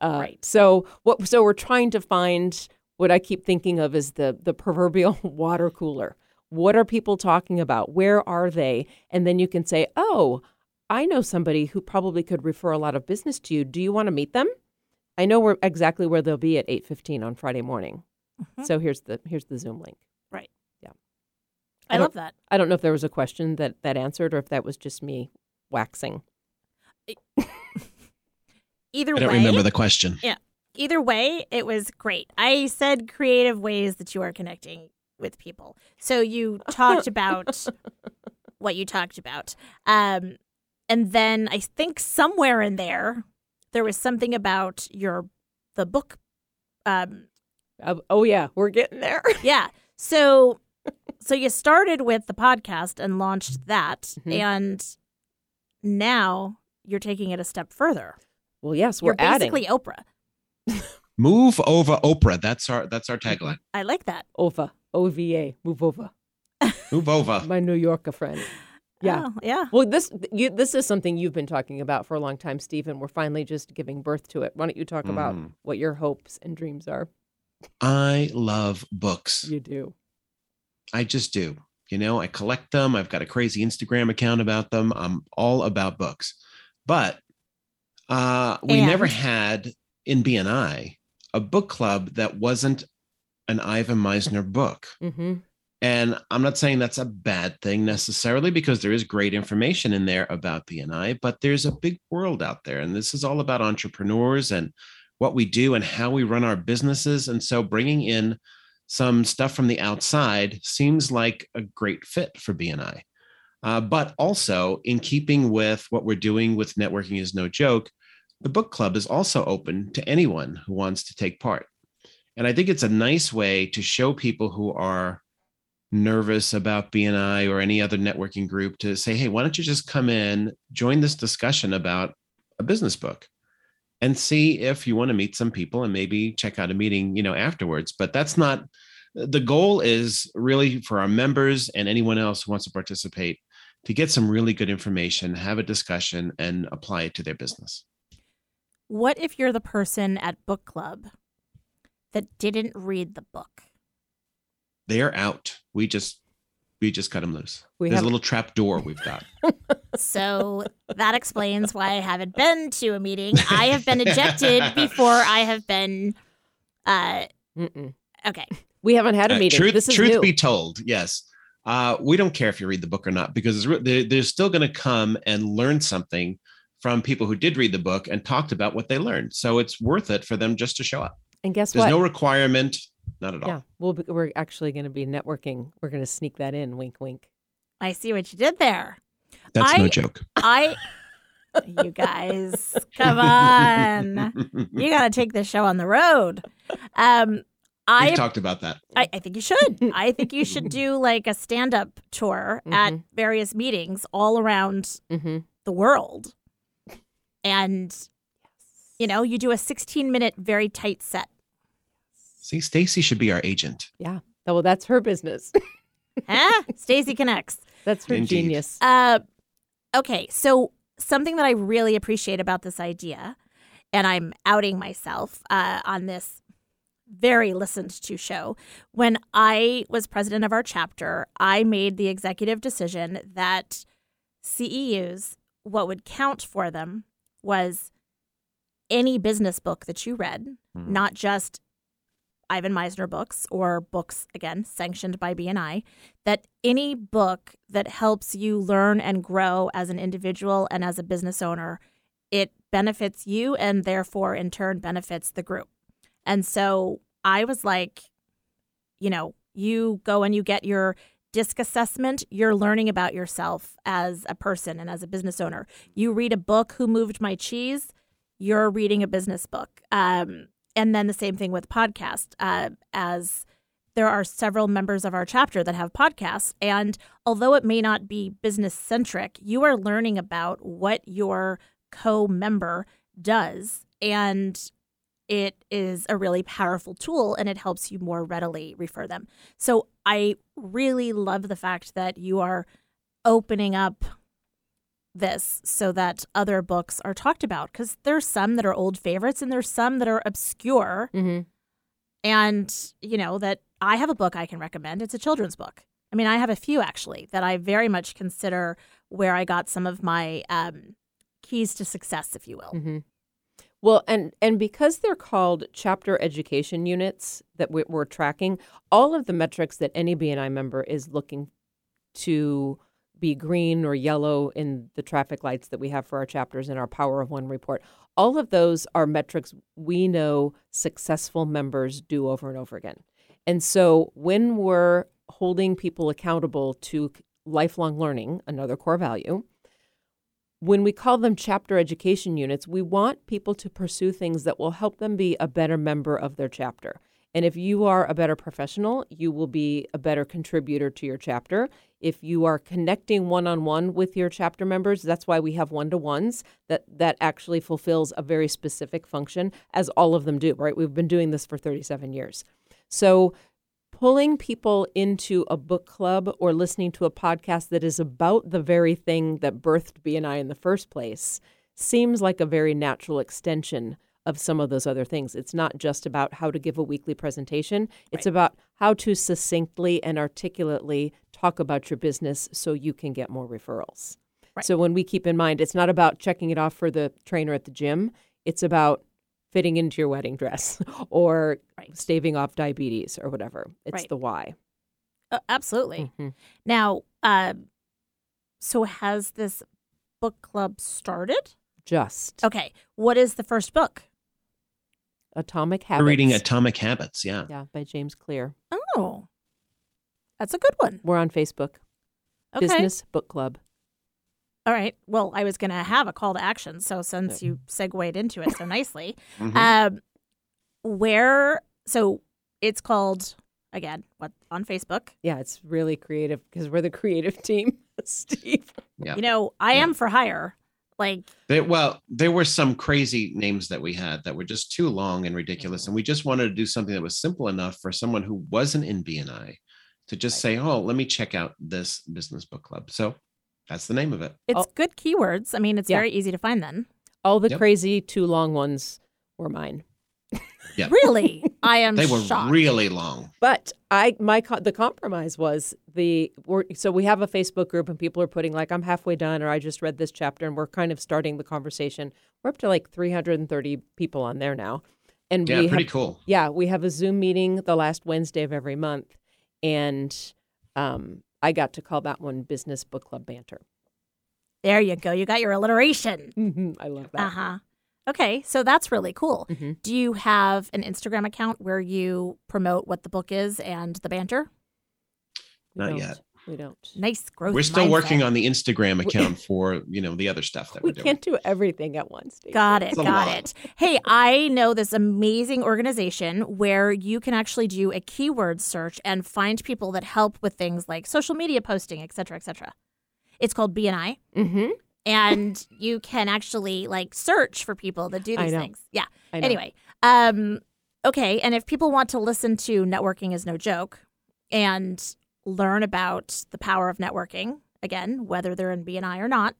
Speaker 3: Uh,
Speaker 1: Right.
Speaker 3: So what? So we're trying to find what I keep thinking of as the the proverbial water cooler. What are people talking about? Where are they? And then you can say, oh. I know somebody who probably could refer a lot of business to you. Do you want to meet them? I know where exactly where they'll be at eight fifteen on Friday morning.
Speaker 1: Mhm.
Speaker 3: So here's the here's the Zoom link.
Speaker 1: Right. Yeah.
Speaker 3: I, I
Speaker 1: love that.
Speaker 3: I don't know if there was a question that that answered or if that was just me waxing.
Speaker 1: Either way,
Speaker 2: I don't
Speaker 1: way,
Speaker 2: remember the question. Yeah.
Speaker 1: Either way, it was great. I said creative ways that you are connecting with people. So you talked about what you talked about. Um, and then I think somewhere in there, there was something about your the book. Um,
Speaker 3: oh yeah, we're getting there.
Speaker 1: yeah. So so you started with the podcast and launched that,
Speaker 3: Mhm.
Speaker 1: and now you're taking it a step further.
Speaker 3: Well, yes,
Speaker 1: You're
Speaker 3: we're adding
Speaker 1: basically Oprah.
Speaker 2: Move over Oprah. That's our that's our tagline.
Speaker 1: I like that.
Speaker 3: OVA, O V A, move over.
Speaker 2: Move over.
Speaker 3: My New Yorker friend. Yeah.
Speaker 1: Oh, yeah.
Speaker 3: Well, this you, this is something you've been talking about for a long time, Stephen. We're finally just giving birth to it. Why don't you talk about
Speaker 2: Mm.
Speaker 3: what your hopes and dreams are?
Speaker 2: I love books.
Speaker 3: You do.
Speaker 2: I just do. You know, I collect them. I've got a crazy Instagram account about them. I'm all about books. But uh we never had in BNI a book club that wasn't an Ivan Misner book.
Speaker 3: Mm-hmm.
Speaker 2: And I'm not saying that's a bad thing necessarily because there is great information in there about BNI, but there's a big world out there. And this is all about entrepreneurs and what we do and how we run our businesses. And so bringing in some stuff from the outside seems like a great fit for BNI. Uh, but also, in keeping with what we're doing with Networking is No Joke, the book club is also open to anyone who wants to take part. And I think it's a nice way to show people who are nervous about BNI or any other networking group to say, hey, why don't you just come in, join this discussion about a business book and see if you want to meet some people and maybe check out a meeting, you know, afterwards. But that's not the goal is really for our members and anyone else who wants to participate to get some really good information, have a discussion and apply it to their business.
Speaker 1: What if you're the person at book club that didn't read the book?
Speaker 2: They're out. We just we just cut them loose.
Speaker 3: We
Speaker 2: There's
Speaker 3: have-
Speaker 2: a little trap door we've got.
Speaker 1: So that explains why I haven't been to a meeting. I have been ejected before I have been. Uh,
Speaker 3: Mm-mm.
Speaker 1: okay.
Speaker 3: We haven't had a
Speaker 2: Uh,
Speaker 3: meeting.
Speaker 2: truth,
Speaker 3: this is
Speaker 2: truth
Speaker 3: new.
Speaker 2: be told, yes. Uh, we don't care if you read the book or not because they're, they're still going to come and learn something from people who did read the book and talked about what they learned. So it's worth it for them just to show up.
Speaker 3: and guess
Speaker 2: There's
Speaker 3: what?
Speaker 2: There's no requirement, not at all.
Speaker 3: yeah, we'll be, we're actually going to be networking. We're going to sneak that in. Wink, wink.
Speaker 1: I see what you did there.
Speaker 2: That's
Speaker 1: I-
Speaker 2: no joke.
Speaker 1: I, you guys, come on. You got to take this show on the road. Um, I
Speaker 2: We've talked about that.
Speaker 1: I, I think you should. I think you should do like a stand up tour at
Speaker 3: Mhm.
Speaker 1: various meetings all around
Speaker 3: Mm-hmm.
Speaker 1: the world. And, you know, you do a 16 minute, very tight set.
Speaker 2: See, Stacy should be our agent.
Speaker 3: Yeah. Well, that's her business.
Speaker 1: Huh? Stacy connects.
Speaker 3: that's her
Speaker 2: Indeed.
Speaker 3: genius.
Speaker 1: Uh, okay. So, something that I really appreciate about this idea, and I'm outing myself uh, on this very listened to show. When I was president of our chapter, I made the executive decision that CEUs, what would count for them was any business book that you read,
Speaker 2: Mhm.
Speaker 1: not just Ivan Misner books or books, again, sanctioned by BNI, that any book that helps you learn and grow as an individual and as a business owner, it benefits you and therefore in turn benefits the group. And so I was like, you know, you go and you get your disc assessment, you're learning about yourself as a person and as a business owner. You read a book, Who Moved My Cheese, you're reading a business book. Um, and then the same thing with podcast, uh, as there are several members of our chapter that have podcasts. And although it may not be business centric, you are learning about what your co member does. And it is a really powerful tool and it helps you more readily refer them. So I really love the fact that you are opening up this so that other books are talked about because there's some that are old favorites and there's some that are obscure
Speaker 3: Mm-hmm.
Speaker 1: and you know that I have a book I can recommend. It's a children's book. I mean, I have a few actually that I very much consider where I got some of my um, keys to success, if you will.
Speaker 3: hmm Well, and and because they're called chapter education units that we're tracking, all of the metrics that any BNI member is looking to be green or yellow in the traffic lights that we have for our chapters in our Power of One report, all of those are metrics we know successful members do over and over again. And so when we're holding people accountable to lifelong learning, another core value, when we call them chapter education units, we want people to pursue things that will help them be a better member of their chapter. And if you are a better professional, you will be a better contributor to your chapter. If you are connecting one on one with your chapter members, that's why we have one to ones that, that actually fulfills a very specific function, as all of them do, right? We've been doing this for 37 years. So, pulling people into a book club or listening to a podcast that is about the very thing that birthed BNI in the first place seems like a very natural extension of some of those other things. It's not just about how to give a weekly presentation, it's about how to succinctly and articulately talk about your business so you can get more referrals.
Speaker 1: Right.
Speaker 3: So when we keep in mind it's not about checking it off for the trainer at the gym, it's about fitting into your wedding dress or
Speaker 1: Right.
Speaker 3: staving off diabetes or whatever. It's
Speaker 1: Right.
Speaker 3: the why.
Speaker 1: Uh, absolutely.
Speaker 3: Mhm.
Speaker 1: Now, uh, so has this book club started?
Speaker 3: Just
Speaker 1: Okay. What is the first book?
Speaker 3: Atomic Habits.
Speaker 2: We're
Speaker 3: Habits.
Speaker 2: reading Atomic Habits. Yeah.
Speaker 3: Yeah, by James Clear.
Speaker 1: Oh, that's a good one.
Speaker 3: We're on Facebook.
Speaker 1: Okay.
Speaker 3: Business Book Club.
Speaker 1: All right. Well, I was going to have a call to action. So since you segued into it so nicely,
Speaker 2: Mhm.
Speaker 1: um, where, so it's called, again, what, on Facebook?
Speaker 3: Yeah, it's really creative because we're the creative team, Steve.
Speaker 2: Yeah.
Speaker 1: You know, I
Speaker 2: Yeah.
Speaker 1: am for hire. Like,
Speaker 2: There, well, there were some crazy names that we had that were just too long and ridiculous, and we just wanted to do something that was simple enough for someone who wasn't in BNI to just say, "Oh, let me check out this business book club." So that's the name of it.
Speaker 1: it's
Speaker 3: Oh.
Speaker 1: good keywords. I mean, it's
Speaker 3: Yeah.
Speaker 1: very easy to find then.
Speaker 3: All the
Speaker 2: Yep.
Speaker 3: crazy too long ones were mine.
Speaker 2: Yeah.
Speaker 1: Really? I am
Speaker 2: They were
Speaker 1: shocked.
Speaker 2: really long.
Speaker 3: But I my the compromise was the we're, so we have a Facebook group and people are putting like I'm halfway done or I just read this chapter and we're kind of starting the conversation. We're up to like 330 people on there now. And
Speaker 2: Yeah,
Speaker 3: we
Speaker 2: pretty
Speaker 3: have,
Speaker 2: cool.
Speaker 3: Yeah, we have a Zoom meeting the last Wednesday of every month and um I got to call that one Business Book Club Banter.
Speaker 1: There you go. You got your alliteration.
Speaker 3: I love that.
Speaker 1: Uh huh. Okay, so that's really cool.
Speaker 3: Mhm.
Speaker 1: Do you have an Instagram account where you promote what the book is and the banter?
Speaker 3: We
Speaker 2: Not
Speaker 3: don't.
Speaker 2: yet.
Speaker 3: We don't.
Speaker 1: Nice growth.
Speaker 2: We're still
Speaker 1: mindset.
Speaker 2: working on the Instagram account for you know the other stuff that
Speaker 3: We
Speaker 2: we're doing.
Speaker 3: can't do everything at once. Stacy.
Speaker 1: Got it. Got
Speaker 2: lot.
Speaker 1: it. Hey, I know this amazing organization where you can actually do a keyword search and find people that help with things like social media posting, et cetera, et cetera. It's called BNI.
Speaker 3: Mm Mhm.
Speaker 1: And you can actually like search for people that do
Speaker 3: I
Speaker 1: these
Speaker 3: know.
Speaker 1: things. Yeah.
Speaker 3: I know.
Speaker 1: Anyway, um, okay. And if people want to listen to Networking is No Joke and learn about the power of networking, again, whether they're in BNI or not,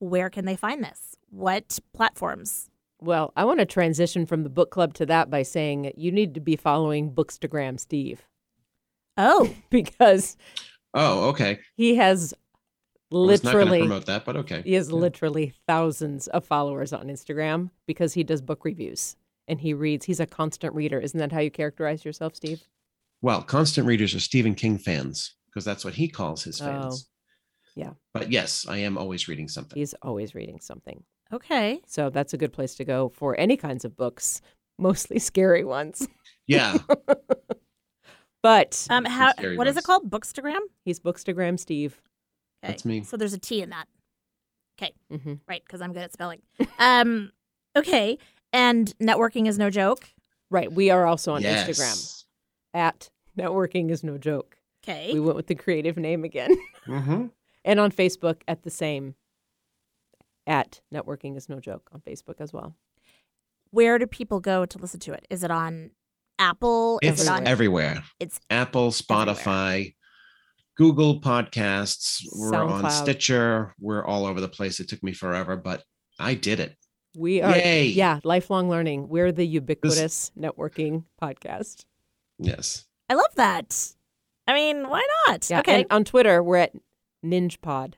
Speaker 1: where can they find this? What platforms?
Speaker 3: Well, I want to transition from the book club to that by saying you need to be following Bookstagram Steve
Speaker 1: Oh,
Speaker 3: because
Speaker 2: Oh, okay.
Speaker 3: he has literally
Speaker 2: promote that, but okay.
Speaker 3: he has
Speaker 2: Yeah.
Speaker 3: literally thousands of followers on Instagram because he does book reviews and he reads. He's a constant reader. Isn't that how you characterize yourself, Steve?
Speaker 2: Well, constant readers are Stephen King fans because that's what he calls his fans.
Speaker 3: Oh,
Speaker 2: fans.
Speaker 3: yeah.
Speaker 2: But yes, I am always reading something.
Speaker 3: He's always reading something.
Speaker 1: okay.
Speaker 3: So that's a good place to go for any kinds of books, mostly scary ones.
Speaker 2: Yeah.
Speaker 3: But
Speaker 1: Um, how?
Speaker 2: scary
Speaker 1: What is it called? Bookstagram.
Speaker 3: he's Bookstagram Steve.
Speaker 1: Okay.
Speaker 2: That's me.
Speaker 1: So there's a T in that,
Speaker 3: hmm
Speaker 1: right? Because I'm good at spelling. um, okay. And networking is no joke.
Speaker 3: Right. We are also on
Speaker 2: yes.
Speaker 3: Instagram at Networking is No Joke.
Speaker 1: Okay.
Speaker 3: We went with the creative name again.
Speaker 2: Mm-hmm.
Speaker 3: and on Facebook at the same at Networking is No Joke on Facebook as well.
Speaker 1: Where do people go to listen to it? Is it on Apple? Is
Speaker 2: It's
Speaker 1: it on?
Speaker 2: everywhere.
Speaker 1: It's
Speaker 2: Apple, Spotify, Google Podcasts. We're on Stitcher. We're all over the place. It took me forever, but I did it.
Speaker 3: We are
Speaker 2: Yay.
Speaker 3: yeah, lifelong learning. We're the ubiquitous networking podcast.
Speaker 2: Yes.
Speaker 1: I love that. I mean, why not?
Speaker 3: Yeah.
Speaker 1: okay.
Speaker 3: On Twitter, we're at NinjPod.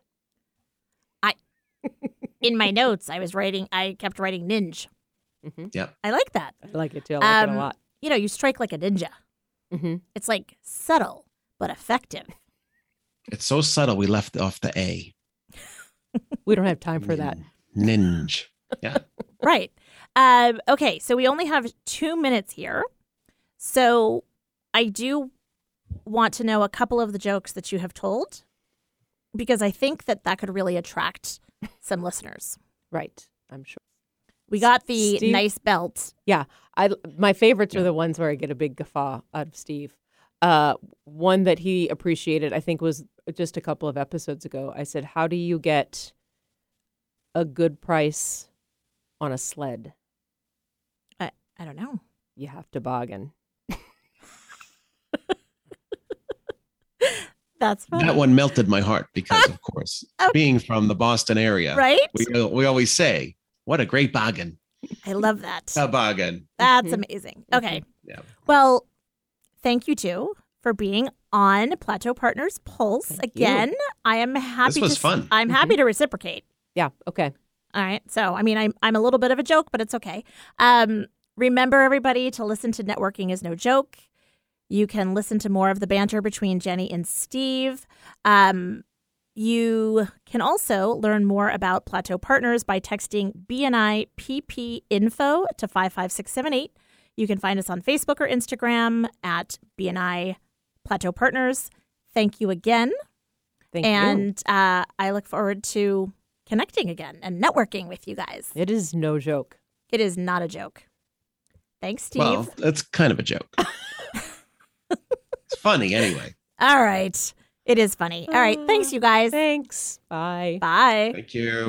Speaker 1: in my notes, I was writing. I kept writing ninja.
Speaker 3: hmm Yeah.
Speaker 1: I like that.
Speaker 3: I like it too. I like it
Speaker 1: Um,
Speaker 3: a lot.
Speaker 1: You know, you strike like a ninja.
Speaker 3: hmm
Speaker 1: It's like subtle but effective.
Speaker 2: It's so subtle. We left off the A.
Speaker 3: We don't have time for that.
Speaker 2: Ninja. Yeah.
Speaker 1: Right. Um, okay, so we only have two minutes here. So I do want to know a couple of the jokes that you have told because I think that that could really attract some listeners.
Speaker 3: Right. I'm sure.
Speaker 1: We got the
Speaker 3: Steve-
Speaker 1: nice belt. Yeah.
Speaker 3: I my favorites are the ones where I get a big guffaw out of Steve. Uh, one that he appreciated, I think, was just a couple of episodes ago. I said, "How do you get a good price on a sled?
Speaker 1: I I don't know.
Speaker 3: You have to bargain."
Speaker 1: That's funny.
Speaker 2: That one melted my heart because, of course,
Speaker 1: Oh.
Speaker 2: being from the Boston area,
Speaker 1: right?
Speaker 2: we, we always say, what a great bargain.
Speaker 1: I love that.
Speaker 2: A bargain.
Speaker 1: That's
Speaker 3: Mhm.
Speaker 1: amazing. Okay.
Speaker 2: Yeah.
Speaker 1: Well, thank you too for being on Plateau Partners Pulse
Speaker 3: Thank you.
Speaker 1: again. I am happy.
Speaker 2: This was
Speaker 1: to,
Speaker 2: fun.
Speaker 1: I'm happy to reciprocate.
Speaker 3: Yeah. Okay.
Speaker 1: All right. So, I mean, I'm I'm a little bit of a joke, but it's okay. Um, remember, everybody, to listen to Networking is no joke. You can listen to more of the banter between Jenny and Steve. Um, you can also learn more about Plateau Partners by texting BNI PP info to 55678. You can find us on Facebook or Instagram at BNI Plateau Partners. Thank you again.
Speaker 3: Thank you.
Speaker 1: and uh, I look forward to connecting again and networking with you guys.
Speaker 3: It is no joke.
Speaker 1: It is not a joke. Thanks, Steve.
Speaker 2: Well, that's kind of a joke. it's funny anyway.
Speaker 1: All right. It is funny. All right. Thanks, you guys.
Speaker 3: Thanks. Bye.
Speaker 1: Bye.
Speaker 2: Thank you.